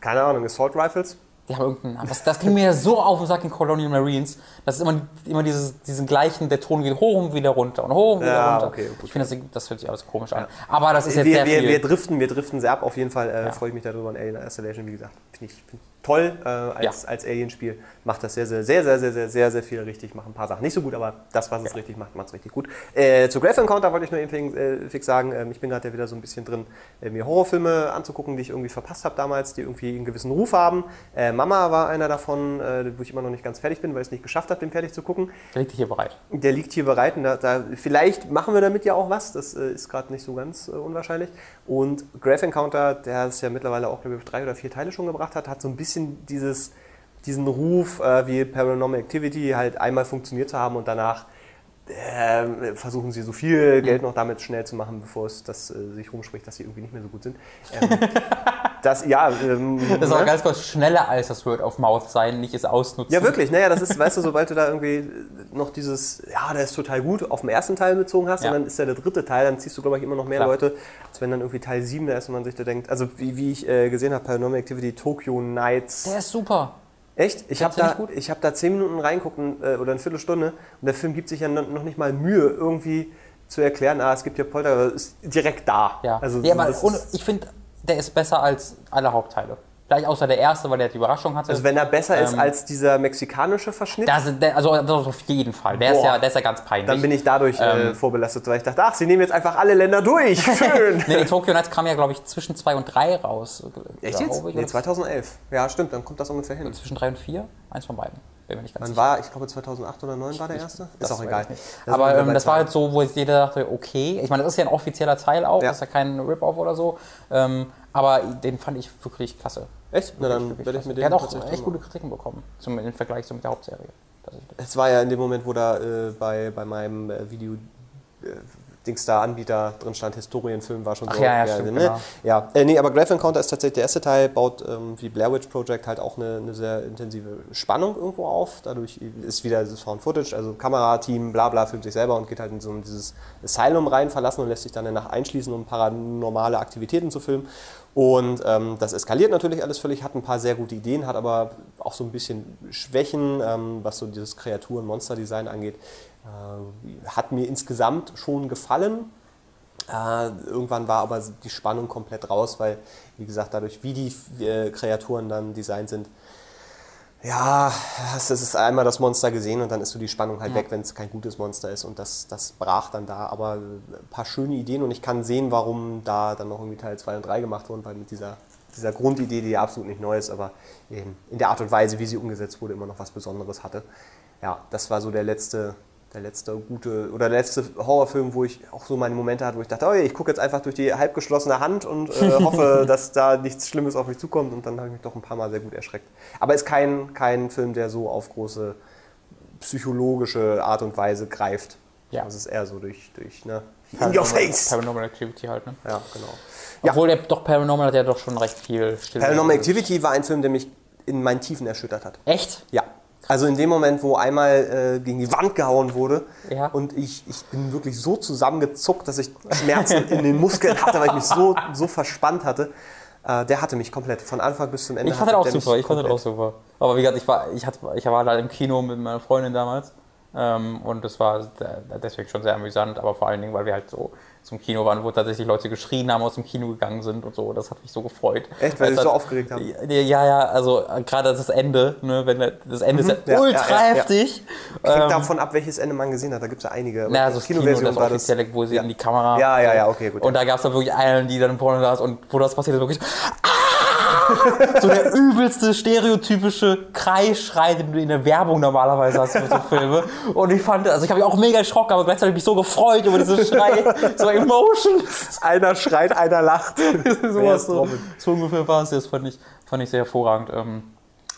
Keine Ahnung, Assault Rifles? Die haben irgendeinen. Das, das ging mir so auf den Sack in Colonial Marines. Das ist immer, immer dieses, diesen gleichen, der Ton geht hoch und wieder runter und hoch und wieder Ja, runter. okay, ich finde, das, das hört sich alles komisch an. Aber das ist jetzt wir, sehr wir, viel. wir driften, wir driften sehr ab. Auf jeden Fall äh, Ja. freue ich mich darüber. Und Alien Isolation, wie gesagt, finde ich find toll äh, als, Ja. als Alien-Spiel. Macht das sehr, sehr, sehr, sehr, sehr, sehr, sehr, sehr viel richtig. Macht ein paar Sachen nicht so gut, aber das, was es richtig macht, macht es richtig gut. Äh, zu Graph Encounter wollte ich nur eben fix, äh, fix sagen, ähm, ich bin gerade ja wieder so ein bisschen drin, äh, mir Horrorfilme anzugucken, die ich irgendwie verpasst habe damals, die irgendwie einen gewissen Ruf haben. Äh, Mama war einer davon, äh, wo ich immer noch nicht ganz fertig bin, weil ich es nicht geschafft habe, den fertig zu gucken. Der liegt hier bereit. Der liegt hier bereit und da, da, vielleicht machen wir damit ja auch was. Das ist gerade nicht so ganz unwahrscheinlich. Und Graph Encounter, der es ja mittlerweile auch, glaube ich, drei oder vier Teile schon gebracht hat, hat so ein bisschen dieses, diesen Ruf, äh, wie Paranormal Activity halt einmal funktioniert zu haben und danach äh, versuchen sie so viel Geld noch damit schnell zu machen, bevor es das, äh, sich rumspricht, dass sie irgendwie nicht mehr so gut sind. Ähm, das, ja, ähm, Das ist auch ne? ganz kurz schneller als das Word of Mouth sein, nicht es ausnutzen. Ja, wirklich. Naja, das ist, weißt du, sobald du da irgendwie noch dieses, ja, der ist total gut, auf den ersten Teil bezogen hast Ja. und dann ist ja der dritte Teil, dann ziehst du, glaube ich, immer noch mehr Klar. Leute, als wenn dann irgendwie Teil 7 da ist und man sich da denkt, also wie, wie ich äh, gesehen habe, Paranormal Activity Tokyo Nights. Der ist super. Echt? Ich habe da, ich hab da 10 Minuten reingucken äh, oder eine Viertelstunde und der Film gibt sich ja noch nicht mal Mühe, irgendwie zu erklären, ah, es gibt hier Polter, aber es ist direkt da. Ja, Also, ja aber ohne, ich finde, der ist besser als alle Hauptteile. Vielleicht außer der erste, weil der die Überraschung hatte. also wenn er besser ist Ähm, als dieser mexikanische Verschnitt, das, ist also das auf jeden Fall. Der ist, ja, der ist ja ganz peinlich. dann bin ich dadurch äh, Ähm, vorbelastet, weil ich dachte, ach, sie nehmen jetzt einfach alle Länder durch. Schön. Nee, Tokyo Nights kam ja, glaube ich, zwischen 2 und 3 raus. Echt glaub jetzt? Ich, Nee, oder 2011. Ja, stimmt, dann kommt das ungefähr hin. zwischen 3 und 4? Eins von beiden. Bin mir nicht ganz Dann sicher. war, ich glaube 2008 oder 2009 war der erste. Ist Das auch weiß egal. Aber ähm, das war halt so, wo jetzt jeder dachte, okay. Ich meine, das ist ja ein offizieller Teil auch, Ja. das ist ja kein Rip-Off oder so. Ähm, aber den fand ich wirklich klasse. Echt? Na, dann werde ich klasse. mit Der dem hat auch echt gute Kritiken bekommen, zum, im Vergleich so mit der Hauptserie. Es war ja in dem Moment, wo da äh, bei, bei meinem äh, Video äh, Dings da Anbieter drin stand, Historienfilm war schon Ach so. ja, ja, stimmt, ne? genau. ja. Äh, nee, aber Graph Encounter ist tatsächlich der erste Teil, baut ähm, wie Blair Witch Project halt auch eine, eine sehr intensive Spannung irgendwo auf. Dadurch ist wieder dieses Found Footage, also Kamerateam, bla bla, filmt sich selber und geht halt in so ein, dieses Asylum rein, verlassen und lässt sich dann danach einschließen, um paranormale Aktivitäten zu filmen. Und ähm, das eskaliert natürlich alles völlig, hat ein paar sehr gute Ideen, hat aber auch so ein bisschen Schwächen, ähm, was so dieses Kreaturen-Monster-Design angeht. Äh, hat mir insgesamt schon gefallen. Äh, irgendwann war aber die Spannung komplett raus, weil, wie gesagt, dadurch, wie die äh, Kreaturen dann designt sind, ja, es ist einmal das Monster gesehen und dann ist so die Spannung halt weg, wenn es kein gutes Monster ist und das, das brach dann da. Aber ein paar schöne Ideen und ich kann sehen, warum da dann noch irgendwie Teil 2 und 3 gemacht wurden, weil mit dieser, dieser Grundidee, die ja absolut nicht neu ist, aber eben in der Art und Weise, wie sie umgesetzt wurde, immer noch was Besonderes hatte. Ja, das war so der letzte, der letzte gute oder der letzte Horrorfilm, wo ich auch so meine Momente hatte, wo ich dachte, oh, ich gucke jetzt einfach durch die halb geschlossene Hand und äh, hoffe, dass da nichts Schlimmes auf mich zukommt und dann habe ich mich doch ein paar Mal sehr gut erschreckt. Aber ist kein, kein Film, der so auf große psychologische Art und Weise greift. Ja. Das ist eher so durch, durch ne? In your face! Paranormal Activity halt, ne? Ja, genau. Ja. Obwohl der doch Paranormal hat ja doch schon recht viel still. Paranormal Activity war ein Film, der mich in meinen Tiefen erschüttert hat. Echt? Ja. Also in dem Moment, wo einmal äh, gegen die Wand gehauen wurde Ja. und ich, ich bin wirklich so zusammengezuckt, dass ich Schmerzen in den Muskeln hatte, weil ich mich so, so verspannt hatte, äh, der hatte mich komplett von Anfang bis zum Ende. Ich fand hatte auch super, ich fand den auch super. Aber wie gesagt, ich war, ich, hatte, ich war da im Kino mit meiner Freundin damals. Ähm, und das war de- deswegen schon sehr amüsant, aber vor allen Dingen, weil wir halt so zum Kino waren, wo tatsächlich Leute geschrien haben, aus dem Kino gegangen sind und so. Das hat mich so gefreut. Echt, weil Es sie so aufgeregt haben? Ja, ja, ja, also äh, gerade das Ende, ne, wenn das Ende ist ja, ja ultra ja, ja, ja. heftig. Hängt Ähm, davon ab, welches Ende man gesehen hat. Da gibt es ja einige. Na, also das Kino, das war offizielle, wo sie ja. in die Kamera. Ja, ja, ja, okay, gut. Und da gab es dann wirklich einen, die dann vorne saß und wo das passiert ist, wirklich. So der übelste stereotypische Kreischrei, den du in der Werbung normalerweise hast für so Filme. Und ich fand, also ich habe mich auch mega erschrocken, aber gleichzeitig mich so gefreut über diesen Schrei, so Emotions. Einer schreit, einer lacht. Sowas so, so ungefähr war es. Das fand ich, fand ich sehr hervorragend. Ähm,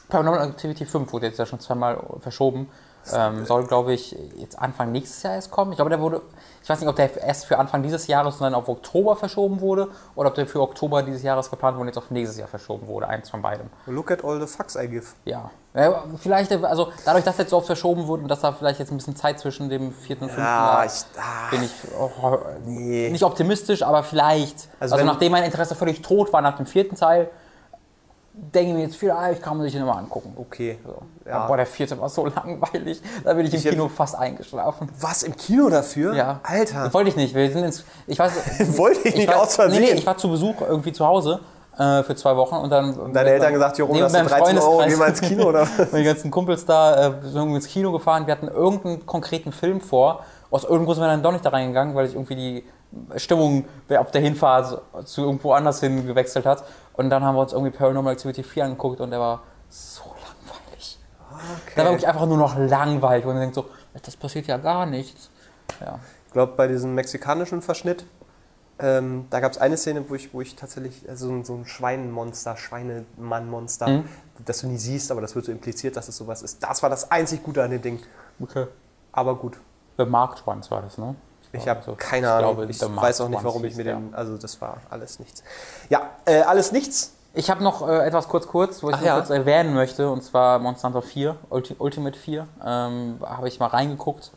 Paranormal Activity 5 wurde jetzt ja schon zweimal verschoben. Ähm, soll, glaube ich, jetzt Anfang nächstes Jahr erst kommen. Ich glaube, der wurde, ich weiß nicht, ob der erst für Anfang dieses Jahres, sondern auf Oktober verschoben wurde oder ob der für Oktober dieses Jahres geplant wurde und jetzt auf nächstes Jahr verschoben wurde. Eins von beidem. Look at all the fucks I give. Ja. ja vielleicht, also dadurch, dass jetzt so oft verschoben wurde und dass da vielleicht jetzt ein bisschen Zeit zwischen dem vierten und fünften Ja, war, ich, ah, bin ich oh, Nee. nicht optimistisch, aber vielleicht. Also Also, nachdem mein Interesse völlig tot war nach dem vierten Teil, denke mir jetzt, vielleicht kann man sich den mal angucken. Okay. So. Ja. Boah, der vierte war so langweilig. Da bin ich im Ich hab- Kino fast eingeschlafen. Was, im Kino dafür? Ja. Alter. Wollte ich nicht. Wir sind ins, ich weiß, Wollte ich nicht war, aus Versehen. Nee, nee, ich war zu Besuch irgendwie zu Hause äh, für zwei Wochen und dann. Deine Eltern gesagt, Jerome, Nee, hast du beim 13 Euro, geh mal ins Kino, oder? Mit den ganzen Kumpels da äh, sind irgendwie ins Kino gefahren. Wir hatten irgendeinen konkreten Film vor. Aus irgendeinem Grund sind wir dann doch nicht da reingegangen, weil ich irgendwie die Stimmung auf der Hinfahrt zu irgendwo anders hin gewechselt hat. Und dann haben wir uns irgendwie Paranormal Activity 4 angeguckt und der war so langweilig. Der war wirklich einfach nur noch langweilig. Und man denkt so, das passiert ja gar nichts. Ja. Ich glaube, bei diesem mexikanischen Verschnitt, ähm, da gab es eine Szene, wo ich, wo ich tatsächlich äh, so ein, so ein Schweinenmonster, Schweinemannmonster, Mhm. das du nie siehst, aber das wird so impliziert, dass es sowas ist. Das war das einzig Gute an dem Ding. Okay. Aber gut, The Ones war das, ne? Ich habe Also, keine ich Ahnung. glaube, ich weiß auch nicht, warum ich mir den. Also, das war alles nichts. Ja, äh, alles nichts. Ich habe noch äh, etwas kurz kurz, wo ich Ach noch ja. kurz erwähnen möchte, und zwar Monster Hunter 4, Ulti Ultimate 4. Ähm, habe ich mal reingeguckt,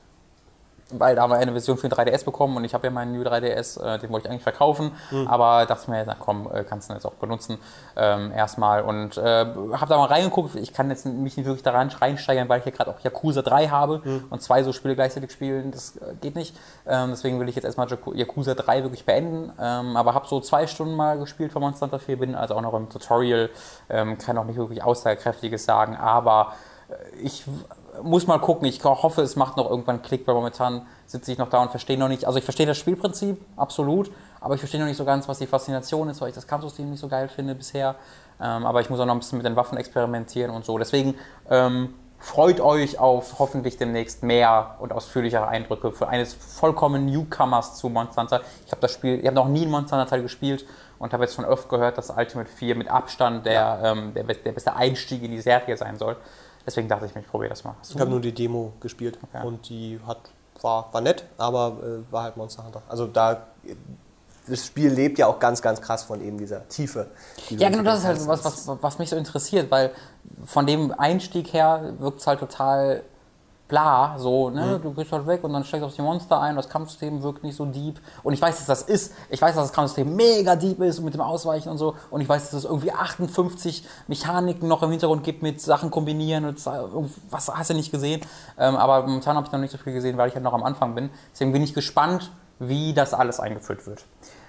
weil da haben wir eine Version für den 3DS bekommen und ich habe ja meinen New 3DS, äh, den wollte ich eigentlich verkaufen, Hm. aber dachte mir, na komm, äh, kannst du jetzt auch benutzen ähm, erstmal und äh, habe da mal reingeguckt. Ich kann jetzt mich nicht wirklich da rein, reinsteigern, weil ich ja gerade auch Yakuza 3 habe Hm. und zwei so Spiele gleichzeitig spielen, das äh, geht nicht. Ähm, deswegen will ich jetzt erstmal Yaku- Yakuza 3 wirklich beenden, ähm, aber habe so zwei Stunden mal gespielt von Monster Hunter 4, bin also auch noch im Tutorial, ähm, kann auch nicht wirklich Aussagekräftiges sagen, aber äh, ich muss mal gucken. Ich hoffe, es macht noch irgendwann Klick, weil momentan sitze ich noch da und verstehe noch nicht. Also ich verstehe das Spielprinzip, absolut, aber ich verstehe noch nicht so ganz, was die Faszination ist, weil ich das Kampfsystem nicht so geil finde bisher. Ähm, aber ich muss auch noch ein bisschen mit den Waffen experimentieren und so. Deswegen ähm, freut euch auf hoffentlich demnächst mehr und ausführlichere Eindrücke für eines vollkommen Newcomers zu Monster Hunter. Ich habe das Spiel, ich habe noch nie einen Monster Hunter Teil gespielt und habe jetzt schon oft gehört, dass Ultimate 4 mit Abstand der, ähm, der, der beste Einstieg in die Serie sein soll. Deswegen dachte ich mir, ich probiere das mal. Ich habe nur die Demo gespielt Okay. und die hat, war, war nett, aber äh, war halt Monster Hunter. Also da. Das Spiel lebt ja auch ganz, ganz krass von eben dieser Tiefe. die Ja, genau, das ist halt was, was, was mich so interessiert, weil von dem Einstieg her wirkt es halt total bla, so, ne, du gehst halt weg und dann steigst auf die Monster ein, das Kampfsystem wirkt nicht so deep. Und ich weiß, dass das ist, ich weiß, dass das Kampfsystem mega deep ist mit dem Ausweichen und so. Und ich weiß, dass es irgendwie 58 Mechaniken noch im Hintergrund gibt mit Sachen kombinieren und was hast du nicht gesehen, ähm, aber momentan habe ich noch nicht so viel gesehen, weil ich halt noch am Anfang bin, deswegen bin ich gespannt, wie das alles eingeführt wird.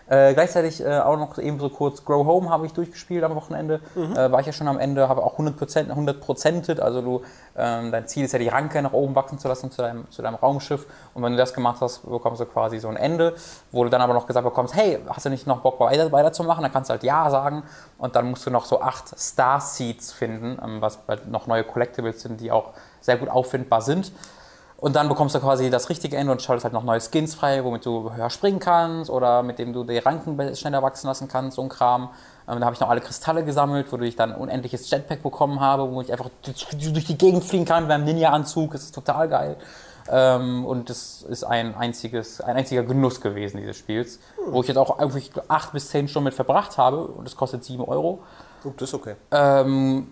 Äh, gleichzeitig äh, auch noch eben so kurz Grow Home habe ich durchgespielt am Wochenende. Äh, war ich ja schon am Ende, habe auch 100%, 100%ed, also du, ähm, dein Ziel ist ja die Ranke nach oben wachsen zu lassen zu deinem, zu deinem Raumschiff und wenn du das gemacht hast, bekommst du quasi so ein Ende, wo du dann aber noch gesagt bekommst, hey, hast du nicht noch Bock weiter, weiterzumachen? Dann kannst du halt Ja sagen und dann musst du noch so acht Star Seeds finden, ähm, was noch neue Collectibles sind, die auch sehr gut auffindbar sind. Und dann bekommst du quasi das richtige Ende und schaltest halt noch neue Skins frei, womit du höher springen kannst oder mit dem du die Ranken schneller wachsen lassen kannst, so ein Kram. Ähm, da habe ich noch alle Kristalle gesammelt, wodurch ich dann ein unendliches Jetpack bekommen habe, wo ich einfach durch die Gegend fliegen kann beim Ninja-Anzug. Das ist total geil. Ähm, und das ist ein, einziges, ein einziger Genuss gewesen dieses Spiels, wo ich jetzt auch irgendwie acht bis zehn Stunden mit verbracht habe und es kostet sieben Euro. Oh, das ist okay. Ähm,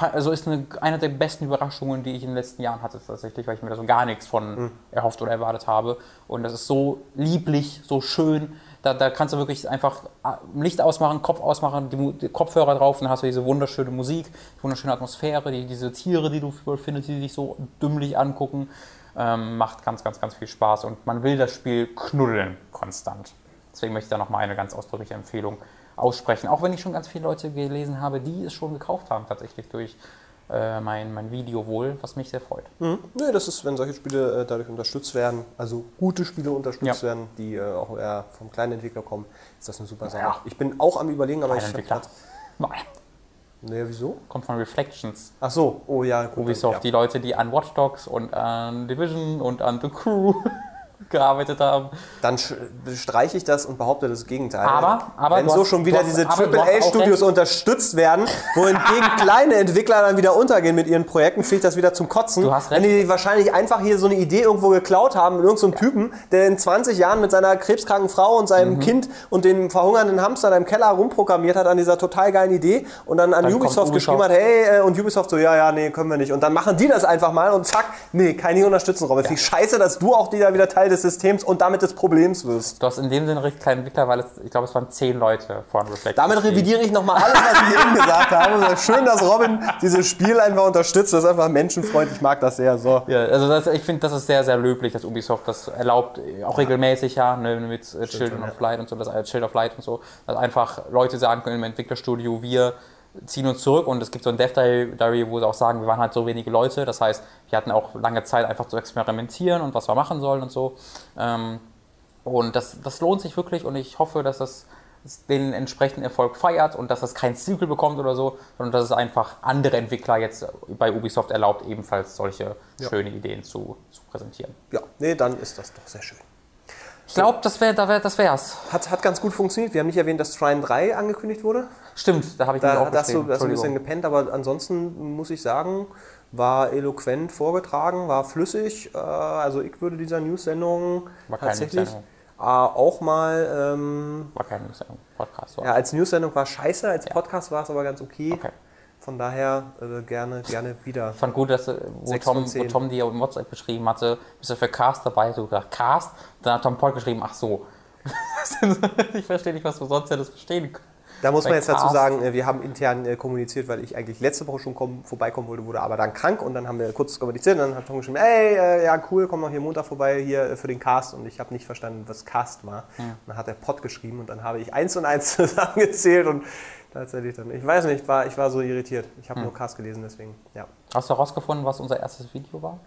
also ist eine, eine der besten Überraschungen, die ich in den letzten Jahren hatte tatsächlich, weil ich mir da so gar nichts von erhofft oder erwartet habe. Und das ist so lieblich, so schön. Da, da kannst du wirklich einfach ah, Licht ausmachen, Kopf ausmachen, die, die Kopfhörer drauf, und dann hast du diese wunderschöne Musik, die wunderschöne Atmosphäre, die, diese Tiere, die du findest, die dich so dümmlich angucken. Ähm, macht ganz, ganz, ganz viel Spaß und man will das Spiel knuddeln konstant. Deswegen möchte ich da nochmal eine ganz ausdrückliche Empfehlung aussprechen. Auch wenn ich schon ganz viele Leute gelesen habe, die es schon gekauft haben, tatsächlich durch äh, mein, mein Video wohl, was mich sehr freut. Mhm. Nee, das ist, wenn solche Spiele äh, dadurch unterstützt werden, also gute Spiele unterstützt Ja. werden, die äh, auch eher vom kleinen Entwickler kommen, ist das eine super Sache. Ja. Ich bin auch am überlegen, aber Ein ich Entwickler. Nein, Naja, wieso? kommt von Reflections. Ach so, oh ja, gut. Ubisoft, ja. die Leute, die an Watch Dogs und an Division und an The Crew gearbeitet haben. Dann streiche ich das und behaupte das Gegenteil. Aber- aber wenn so hast- schon wieder hast- diese AAA-Studios unterstützt werden, wohingegen kleine Entwickler dann wieder untergehen mit ihren Projekten, finde ich das wieder zum Kotzen. Du hast Wenn recht. die wahrscheinlich einfach hier so eine Idee irgendwo geklaut haben mit irgendeinem Typen, der in 20 Jahren mit seiner krebskranken Frau und Mhm. seinem Kind und dem verhungernden Hamster da im Keller rumprogrammiert hat an dieser total geilen Idee und dann an Dann kommt Ubisoft geschrieben Ubisoft. hat, hey, äh, und Ubisoft so, ja, ja, nee, können wir nicht. Und dann machen die das einfach mal und zack, nee, keine unterstützen, Robin. Finde ich scheiße, dass du auch die da wieder teilweise Teil des Systems und damit des Problems wirst. Du hast in dem Sinne recht kleinen Entwickler, weil es, ich glaube, es waren zehn Leute von Reflect. Damit revidiere ich nochmal alles, was ich eben gesagt habe. Schön, dass Robin dieses Spiel einfach unterstützt. Das ist einfach menschenfreundlich. Ich mag das sehr. So. Ja, also das, ich finde, das ist sehr, sehr löblich, dass Ubisoft das erlaubt, auch regelmäßig, ja, ne, mit äh, Children of Light und so, das äh, Child of Light und so, dass einfach Leute sagen können im Entwicklerstudio, wir ziehen uns zurück und es gibt so ein Dev Diary, wo sie auch sagen, wir waren halt so wenige Leute, das heißt, wir hatten auch lange Zeit einfach zu experimentieren und was wir machen sollen und so. Ähm, und das, das lohnt sich wirklich und ich hoffe, dass das den entsprechenden Erfolg feiert und dass das kein Sequel bekommt oder so, sondern dass es einfach andere Entwickler jetzt bei Ubisoft erlaubt, ebenfalls solche Ja. schöne Ideen zu, zu präsentieren. Ja, nee, dann ist das doch sehr schön. Ich glaube, das wäre da wär, das wär's. Hat, hat ganz gut funktioniert. Wir haben nicht erwähnt, dass Trine 3 angekündigt wurde. Stimmt, da habe ich mich Da auch hast du, hast du ein bisschen gepennt, aber ansonsten muss ich sagen, war eloquent vorgetragen, war flüssig. Äh, Also ich würde dieser News-Sendung War keine tatsächlich News-Sendung. äh, auch mal, ähm, War kein News- Podcast. ja, als News-Sendung war scheiße, als Ja. Podcast war es aber ganz okay. Okay. Von daher äh, gerne, gerne wieder. Ich fand gut, dass äh, wo Tom, wo. Tom dir im WhatsApp geschrieben hatte, bist du für Cast dabei? Du gesagt, Cast? Dann hat Tom Paul geschrieben, ach so. ich verstehe nicht, was du sonst hättest verstehen können. Da muss man jetzt dazu sagen, äh, wir haben intern äh, kommuniziert, weil ich eigentlich letzte Woche schon kommen, vorbeikommen wollte, wurde aber dann krank und dann haben wir kurz kommuniziert und dann hat Tom geschrieben, ey, ja cool, komm noch hier Montag vorbei hier für den Cast und ich habe nicht verstanden, was Cast war. Und dann hat er Pod geschrieben und dann habe ich eins und eins zusammengezählt und tatsächlich dann, ich weiß nicht, ich war, ich war so irritiert. Ich habe nur Cast gelesen, deswegen, ja. Hast du herausgefunden, was unser erstes Video war?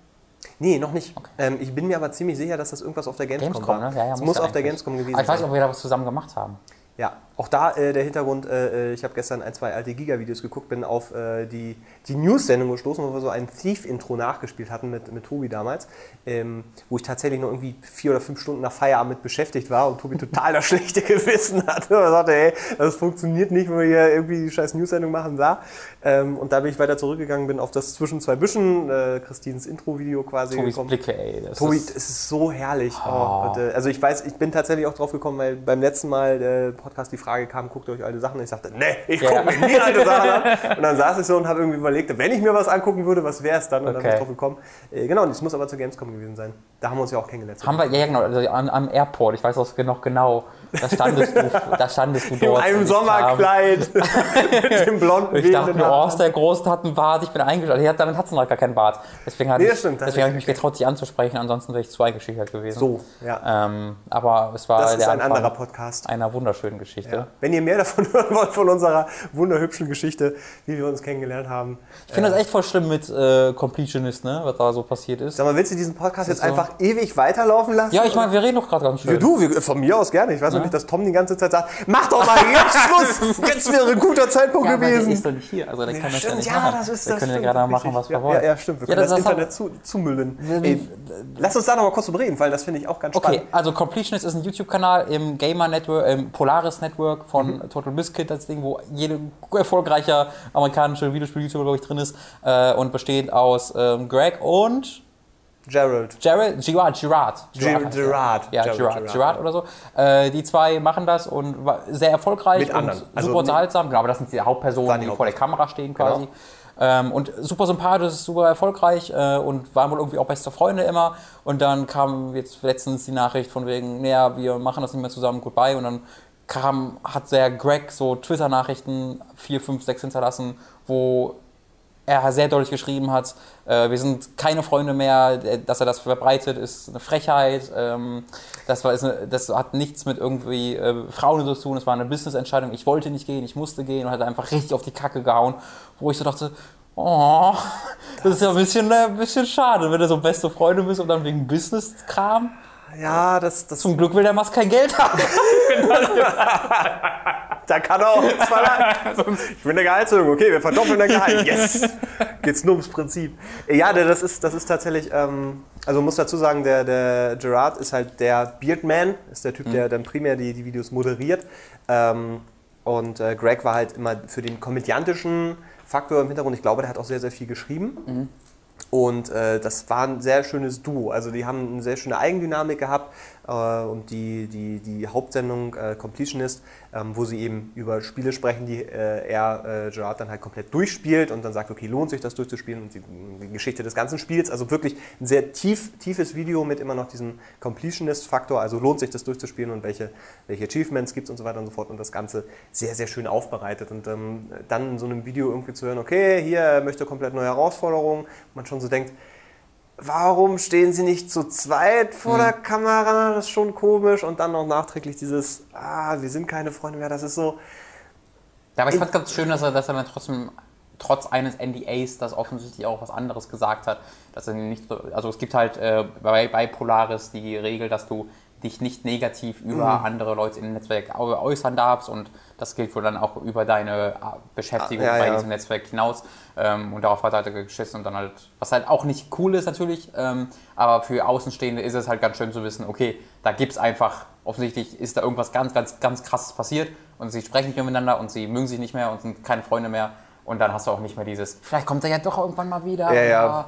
Nee, noch nicht. Ähm, ich bin mir aber ziemlich sicher, dass das irgendwas auf der Gamescom, Gamescom, war. ne? Ja, ja, es muss muss auf der. Gamescom gewesen Aber ich weiß sein. nicht, ob wir da was zusammen gemacht haben. Ja, auch da äh, der Hintergrund, äh, äh, ich habe gestern ein, zwei alte Giga-Videos geguckt, bin auf äh, die, die News-Sendung gestoßen, wo wir so ein Thief-Intro nachgespielt hatten mit, mit Tobi damals, ähm, wo ich tatsächlich noch irgendwie vier oder fünf Stunden nach Feierabend mit beschäftigt war und Tobi total das schlechte Gewissen hatte und sagte, ey, das funktioniert nicht, wenn wir hier irgendwie die scheiß News-Sendung machen, da. Ähm, und da bin ich weiter zurückgegangen, bin auf das Zwischen zwei Büschen, äh, Christins Intro-Video quasi Tobis gekommen. Blicke, ey. Das Tobi, ist, es ist so herrlich. Oh. Oh. und, äh, also ich weiß, ich bin tatsächlich auch drauf gekommen, weil beim letzten Mal der Podcast die Frage kam, guckt ihr euch alte Sachen an? Ich sagte, nee, ich Ja. gucke mir nie alte Sachen an. Und dann saß ich so und habe irgendwie überlegt, wenn ich mir was angucken würde, was wäre es dann? Und dann bin Okay. ich drauf gekommen. Äh, genau, und es muss aber zur Gamescom gewesen sein. Da haben wir uns ja auch kennengelernt. haben wir, ja genau, also am, am Airport, ich weiß das noch genau, da standest du, da standest du in dort. einem ich kam- Sommerkleid mit dem blonden Ich dachte mir, oh, der groß, hat einen Bart, ich bin eingeschaltet. Ja, damit hat sie noch gar keinen Bart. Deswegen, Nee, ich, stimmt, deswegen habe ich mich getraut, dich anzusprechen, ansonsten wäre ich zu eingeschüchtert gewesen. So, ja. Ähm, aber es war Das ist ein Anfang anderer Podcast. einer wunderschönen Geschichte. Ja. Wenn ihr mehr davon hören wollt, von unserer wunderhübschen Geschichte, wie wir uns kennengelernt haben. Ich finde das echt voll schlimm mit äh, Completionist, ne, was da so passiert ist. Sag mal, willst du diesen Podcast jetzt so. einfach ewig weiterlaufen lassen? Ja, ich meine, wir reden doch gerade ganz schön. du, wir, von mir aus gerne. Ich weiß nicht, dass Tom die ganze Zeit sagt, mach doch mal jetzt Schluss. Jetzt wäre ein guter Zeitpunkt Ja, aber der gewesen. ist doch nicht hier, also der kann das ja stimmt, nicht ja, machen. das ist wir das können ja stimmt, gerade machen, was wir wollen. Ja, ja, stimmt. Wir können das- das, Internet zu, zumüllen. Ey, lass uns da noch mal kurz drüber reden, weil das finde ich auch ganz Okay, spannend. also Completionist ist ein YouTube-Kanal im Gamer Network, im Polaris Network von Mhm. Total Biscuit, das Ding, wo jede erfolgreiche amerikanische Videospiel-YouTuber, glaube ich, drin ist. Äh, und besteht aus ähm, Greg und Gerald. Gerald. Ger- heißt er. Gerard. Ja, Gerard ja. oder so. Äh, die zwei machen das und sehr erfolgreich Mit und anderen. Also super unterhaltsam. Genau, aber das sind die Hauptpersonen, die, die vor der. Kamera stehen quasi. Genau. Ähm, und super sympathisch, super erfolgreich äh, und waren wohl irgendwie auch beste Freunde immer. Und dann kam jetzt letztens die Nachricht von wegen, naja, wir machen das nicht mehr zusammen, goodbye. Und dann kam, hat der Greg so Twitter-Nachrichten, vier, fünf, sechs hinterlassen, wo er sehr deutlich geschrieben hat, äh, wir sind keine Freunde mehr, äh, dass er das verbreitet, ist eine Frechheit. Ähm, das, war, eine, das hat nichts mit irgendwie äh, Frauen zu tun, es war eine Business-Entscheidung. Ich wollte nicht gehen, ich musste gehen und hat einfach richtig auf die Kacke gehauen, wo ich so dachte, oh, das ist ja ein bisschen, äh, ein bisschen schade, wenn du so beste Freunde bist und dann wegen Business-Kram. Ja, das, das, Zum Glück will der Mast kein Geld haben. da kann er auch nichts verlangen. Ich bin der Gehaltserhöhung. Okay, wir verdoppeln der Gehalt. Yes! Geht's nur ums Prinzip. Ja, das ist, das ist tatsächlich, ähm, also muss dazu sagen, der, der Gerard ist halt der Beardman, ist der Typ, der dann primär die, die Videos moderiert. Ähm, und äh, Greg war halt immer für den komödiantischen Faktor im Hintergrund. Ich glaube, der hat auch sehr, sehr viel geschrieben. Und äh, das war ein sehr schönes Duo. Also die haben eine sehr schöne Eigendynamik gehabt. Äh, und die, die, die Hauptsendung äh, Completionist äh, ähm, wo sie eben über Spiele sprechen, die äh, er, Gerard, dann halt komplett durchspielt und dann sagt, okay, lohnt sich das durchzuspielen und die, die Geschichte des ganzen Spiels. Also wirklich ein sehr tief, tiefes Video mit immer noch diesem Completionist-Faktor, also lohnt sich das durchzuspielen und welche, welche Achievements gibt es und so weiter und so fort. Und das Ganze sehr, sehr schön aufbereitet. Und ähm, dann in so einem Video irgendwie zu hören, okay, hier er möchte komplett neue Herausforderungen, man schon so denkt, warum stehen sie nicht zu zweit vor mhm. der Kamera? Das ist schon komisch. Und dann noch nachträglich dieses, ah, wir sind keine Freunde mehr. Das ist so. Ja, aber ich fand es ganz schön, dass er, dass er dann trotzdem, trotz eines NDAs, das offensichtlich auch was anderes gesagt hat. Dass er nicht, also es gibt halt äh, bei, bei Polaris die Regel, dass du dich nicht negativ über mhm. andere Leute im Netzwerk äußern darfst und das gilt wohl dann auch über deine äh, Beschäftigung ah, ja, bei ja. diesem Netzwerk hinaus ähm, und darauf hat er halt geschissen und dann halt, was halt auch nicht cool ist natürlich, ähm, aber für Außenstehende ist es halt ganz schön zu wissen, okay, da gibt es einfach, offensichtlich ist da irgendwas ganz, ganz, ganz krasses passiert und sie sprechen nicht mehr miteinander und sie mögen sich nicht mehr und sind keine Freunde mehr und dann hast du auch nicht mehr dieses, vielleicht kommt er ja doch irgendwann mal wieder. Ja, ja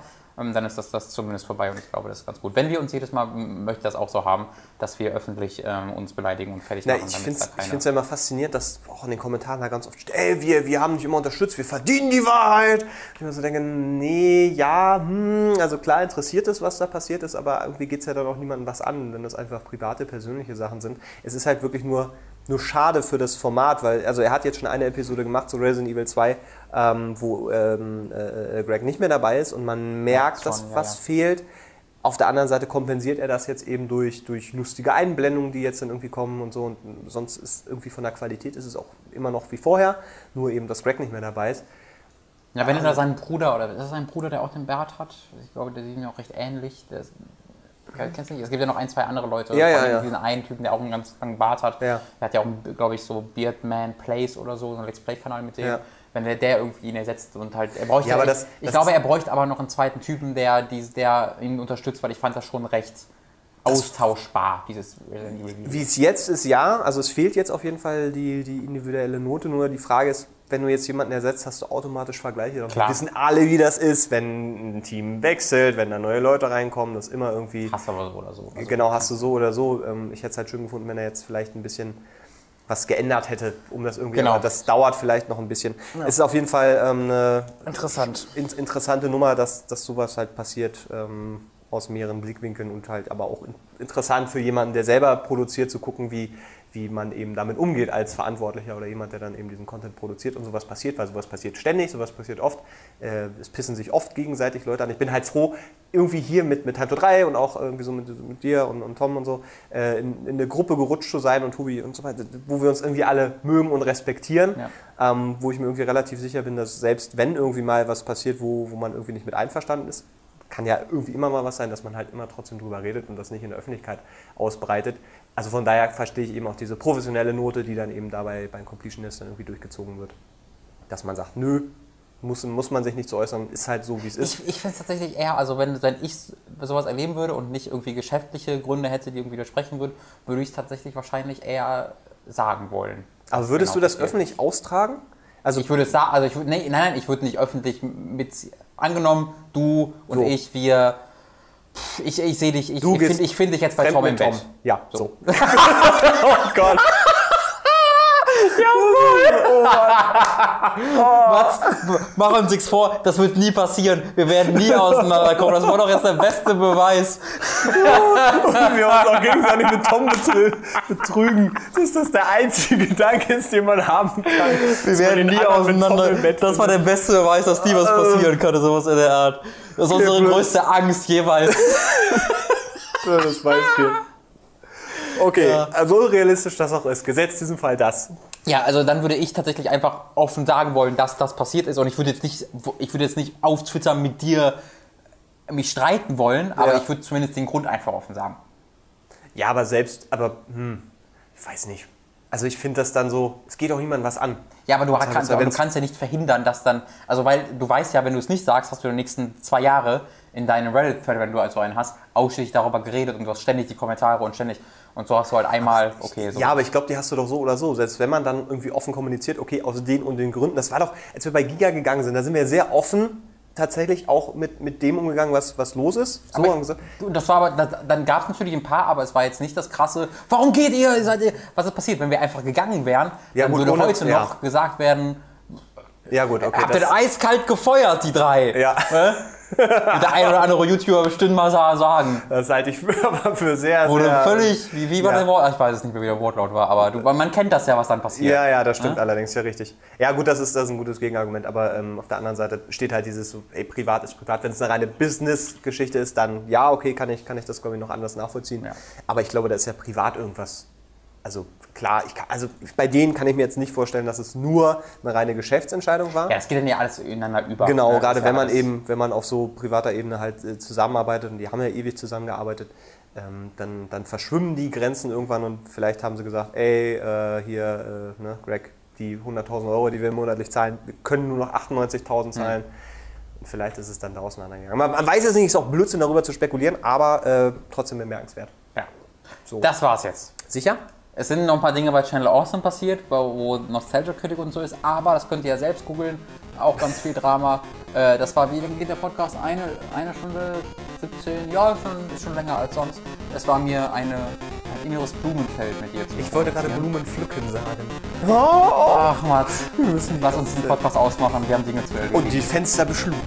dann ist das, das zumindest vorbei und ich glaube, das ist ganz gut. Wenn wir uns jedes Mal, möchte das auch so haben, dass wir öffentlich ähm, uns beleidigen und fertig machen. Na, ich finde es ja immer faszinierend, dass auch in den Kommentaren da ganz oft steht, ey, wir, wir haben dich immer unterstützt, wir verdienen die Wahrheit. Und ich mir so denke, nee, ja, hm, also klar interessiert es, was da passiert ist, aber irgendwie geht es ja dann auch niemandem was an, wenn das einfach private, persönliche Sachen sind. Es ist halt wirklich nur nur schade für das Format, weil also er hat jetzt schon eine Episode gemacht zu Resident Evil 2, ähm, wo ähm, äh, Greg nicht mehr dabei ist und man merkt, ja, schon, dass ja, was ja. fehlt. Auf der anderen Seite kompensiert er das jetzt eben durch, durch lustige Einblendungen, die jetzt dann irgendwie kommen und so. Und sonst ist irgendwie von der Qualität ist es auch immer noch wie vorher, nur eben, dass Greg nicht mehr dabei ist. Ja, wenn du da seinen Bruder, oder ist das sein Bruder, der auch den Bart hat? Ich glaube, der sieht mir auch recht ähnlich. Der ist, Kennst du nicht? Es gibt ja noch ein, zwei andere Leute. Ja, ja, ja. Diesen einen Typen, der auch einen ganz langen Bart hat. Ja. Der hat ja auch, glaube ich, so Beardman Plays oder so, so einen Let's Play-Kanal mit dem. Ja. Wenn der, der irgendwie ihn ersetzt und halt, er bräuchte, ja, aber das, ich, ich glaube, er bräuchte aber noch einen zweiten Typen, der, der ihn unterstützt, weil ich fand das schon recht austauschbar, dieses Wie es jetzt ist, ja. Also es fehlt jetzt auf jeden Fall die, die individuelle Note. Nur die Frage ist, wenn du jetzt jemanden ersetzt, hast du automatisch Vergleiche. Wir wissen alle, wie das ist, wenn ein Team wechselt, wenn da neue Leute reinkommen, das immer irgendwie. Hast du aber so oder so. Also genau, hast du so oder so. Ähm, ich hätte es halt schön gefunden, wenn er jetzt vielleicht ein bisschen was geändert hätte, um das irgendwie. Genau. das dauert vielleicht noch ein bisschen. Ja. Es ist auf jeden Fall ähm, eine Interessant. In, interessante Nummer, dass, dass sowas halt passiert. Ähm, aus mehreren Blickwinkeln und halt aber auch interessant für jemanden, der selber produziert, zu gucken, wie, wie man eben damit umgeht als Verantwortlicher oder jemand, der dann eben diesen Content produziert und sowas passiert, weil sowas passiert ständig, sowas passiert oft. Äh, es pissen sich oft gegenseitig Leute an. Ich bin halt froh, irgendwie hier mit, mit to 3 und auch irgendwie so mit, mit dir und, und Tom und so äh, in, in eine Gruppe gerutscht zu sein und Tobi und so weiter, wo wir uns irgendwie alle mögen und respektieren, ja. ähm, wo ich mir irgendwie relativ sicher bin, dass selbst wenn irgendwie mal was passiert, wo, wo man irgendwie nicht mit einverstanden ist, kann ja irgendwie immer mal was sein, dass man halt immer trotzdem drüber redet und das nicht in der Öffentlichkeit ausbreitet. Also von daher verstehe ich eben auch diese professionelle Note, die dann eben dabei beim Completionist dann irgendwie durchgezogen wird. Dass man sagt, nö, muss, muss man sich nicht so äußern, ist halt so, wie es ist. Ich, ich finde es tatsächlich eher, also wenn, wenn ich sowas erleben würde und nicht irgendwie geschäftliche Gründe hätte, die irgendwie widersprechen würden, würde ich es tatsächlich wahrscheinlich eher sagen wollen. Aber würdest genau du das passiert. öffentlich austragen? Also ich würde es sagen, also ich nee, nein, nein, ich würde nicht öffentlich mit, angenommen, du und so. ich, wir ich, ich sehe dich, ich, ich finde find dich jetzt bei Tom im Bett. Tom. Ja, so. so. oh Gott. Oh. Mats, machen Sie es vor, das wird nie passieren. Wir werden nie auseinanderkommen. Das war doch jetzt der beste Beweis. Und wir uns auch gegenseitig mit Tom betrügen. Dass das der einzige Gedanke ist, den man haben kann. Wir werden nie auseinander. Das war der beste Beweis, dass nie was passieren kann. Sowas in der Art. Das ist unsere größte Angst jeweils. das weiß ich. Okay, ja. so also realistisch das auch ist. Gesetzt in diesem Fall das. Ja, also dann würde ich tatsächlich einfach offen sagen wollen, dass das passiert ist. Und ich würde jetzt nicht, ich würde jetzt nicht auf Twitter mit dir mich streiten wollen, aber ja. ich würde zumindest den Grund einfach offen sagen. Ja, aber selbst, aber hm, ich weiß nicht. Also ich finde das dann so, es geht auch niemandem was an. Ja, aber du, also kannst, aber du kannst ja nicht verhindern, dass dann, also weil du weißt ja, wenn du es nicht sagst, hast du in den nächsten zwei Jahre in deinem Reddit-Thread, wenn du also einen hast, ausschließlich darüber geredet und du hast ständig die Kommentare und ständig und so hast du halt einmal, okay. So. Ja, aber ich glaube, die hast du doch so oder so. Selbst wenn man dann irgendwie offen kommuniziert, okay, aus den und den Gründen. Das war doch, als wir bei Giga gegangen sind, da sind wir sehr offen tatsächlich auch mit, mit dem umgegangen, was, was los ist. So Aber- das war aber, das, dann gab es natürlich ein paar, aber es war jetzt nicht das krasse, warum geht ihr? Seid ihr? Was ist passiert? Wenn wir einfach gegangen wären, Ja, dann gut, würde ohne- heute ja. noch gesagt werden, ja gut, okay. habt ihr eiskalt gefeuert, die drei. ja, Wird der ein oder andere YouTuber bestimmt mal sa- sagen. das halte ich für, aber für sehr, Wurde sehr... völlig, wie, wie war Ja. der Wort? Ich weiß es nicht mehr, wie der Wortlaut war, aber du, man kennt das ja, was dann passiert. Ja, ja, das stimmt allerdings, ja richtig. Ja gut, das ist, das ist ein gutes Gegenargument, aber ähm, auf der anderen Seite steht halt dieses, ey, privat ist privat. Wenn es eine reine Business-Geschichte ist, dann ja, okay, kann ich, kann ich das, glaube ich, noch anders nachvollziehen. Ja. Aber ich glaube, da ist ja privat irgendwas. Also klar, kann, also bei denen kann ich mir jetzt nicht vorstellen, dass es nur eine reine Geschäftsentscheidung war. Ja, es geht dann ja alles ineinander über. Genau, ne? Gerade wenn man eben, wenn man auf so privater Ebene halt äh, zusammenarbeitet und die haben ja ewig zusammengearbeitet, ähm, dann, dann verschwimmen die Grenzen irgendwann und vielleicht haben sie gesagt, ey, äh, hier, äh, ne, Greg, die 100.000 Euro, die wir monatlich zahlen, wir können nur noch 98.000 zahlen. Und vielleicht ist es dann da auseinandergegangen. Man, man weiß es nicht, ist auch Blödsinn darüber zu spekulieren, aber äh, trotzdem bemerkenswert. Ja. So. Das war's jetzt. Sicher? Es sind noch ein paar Dinge bei Channel Awesome passiert, wo- wo Nostalgia Critic und so ist, aber das könnt ihr ja selbst googeln. Auch ganz viel Drama. Äh, das war, wie geht der Podcast? Eine, eine Stunde 17? Ja, schon, ist schon länger als sonst. Es war mir eine, ein inneres Blumenfeld mit dir zu Ich wollte gerade. Blumen pflücken sagen. Ach, Mats. Lass uns den Podcast ausmachen, wir haben Dinge zu erledigen. Und die Fenster beschlugen.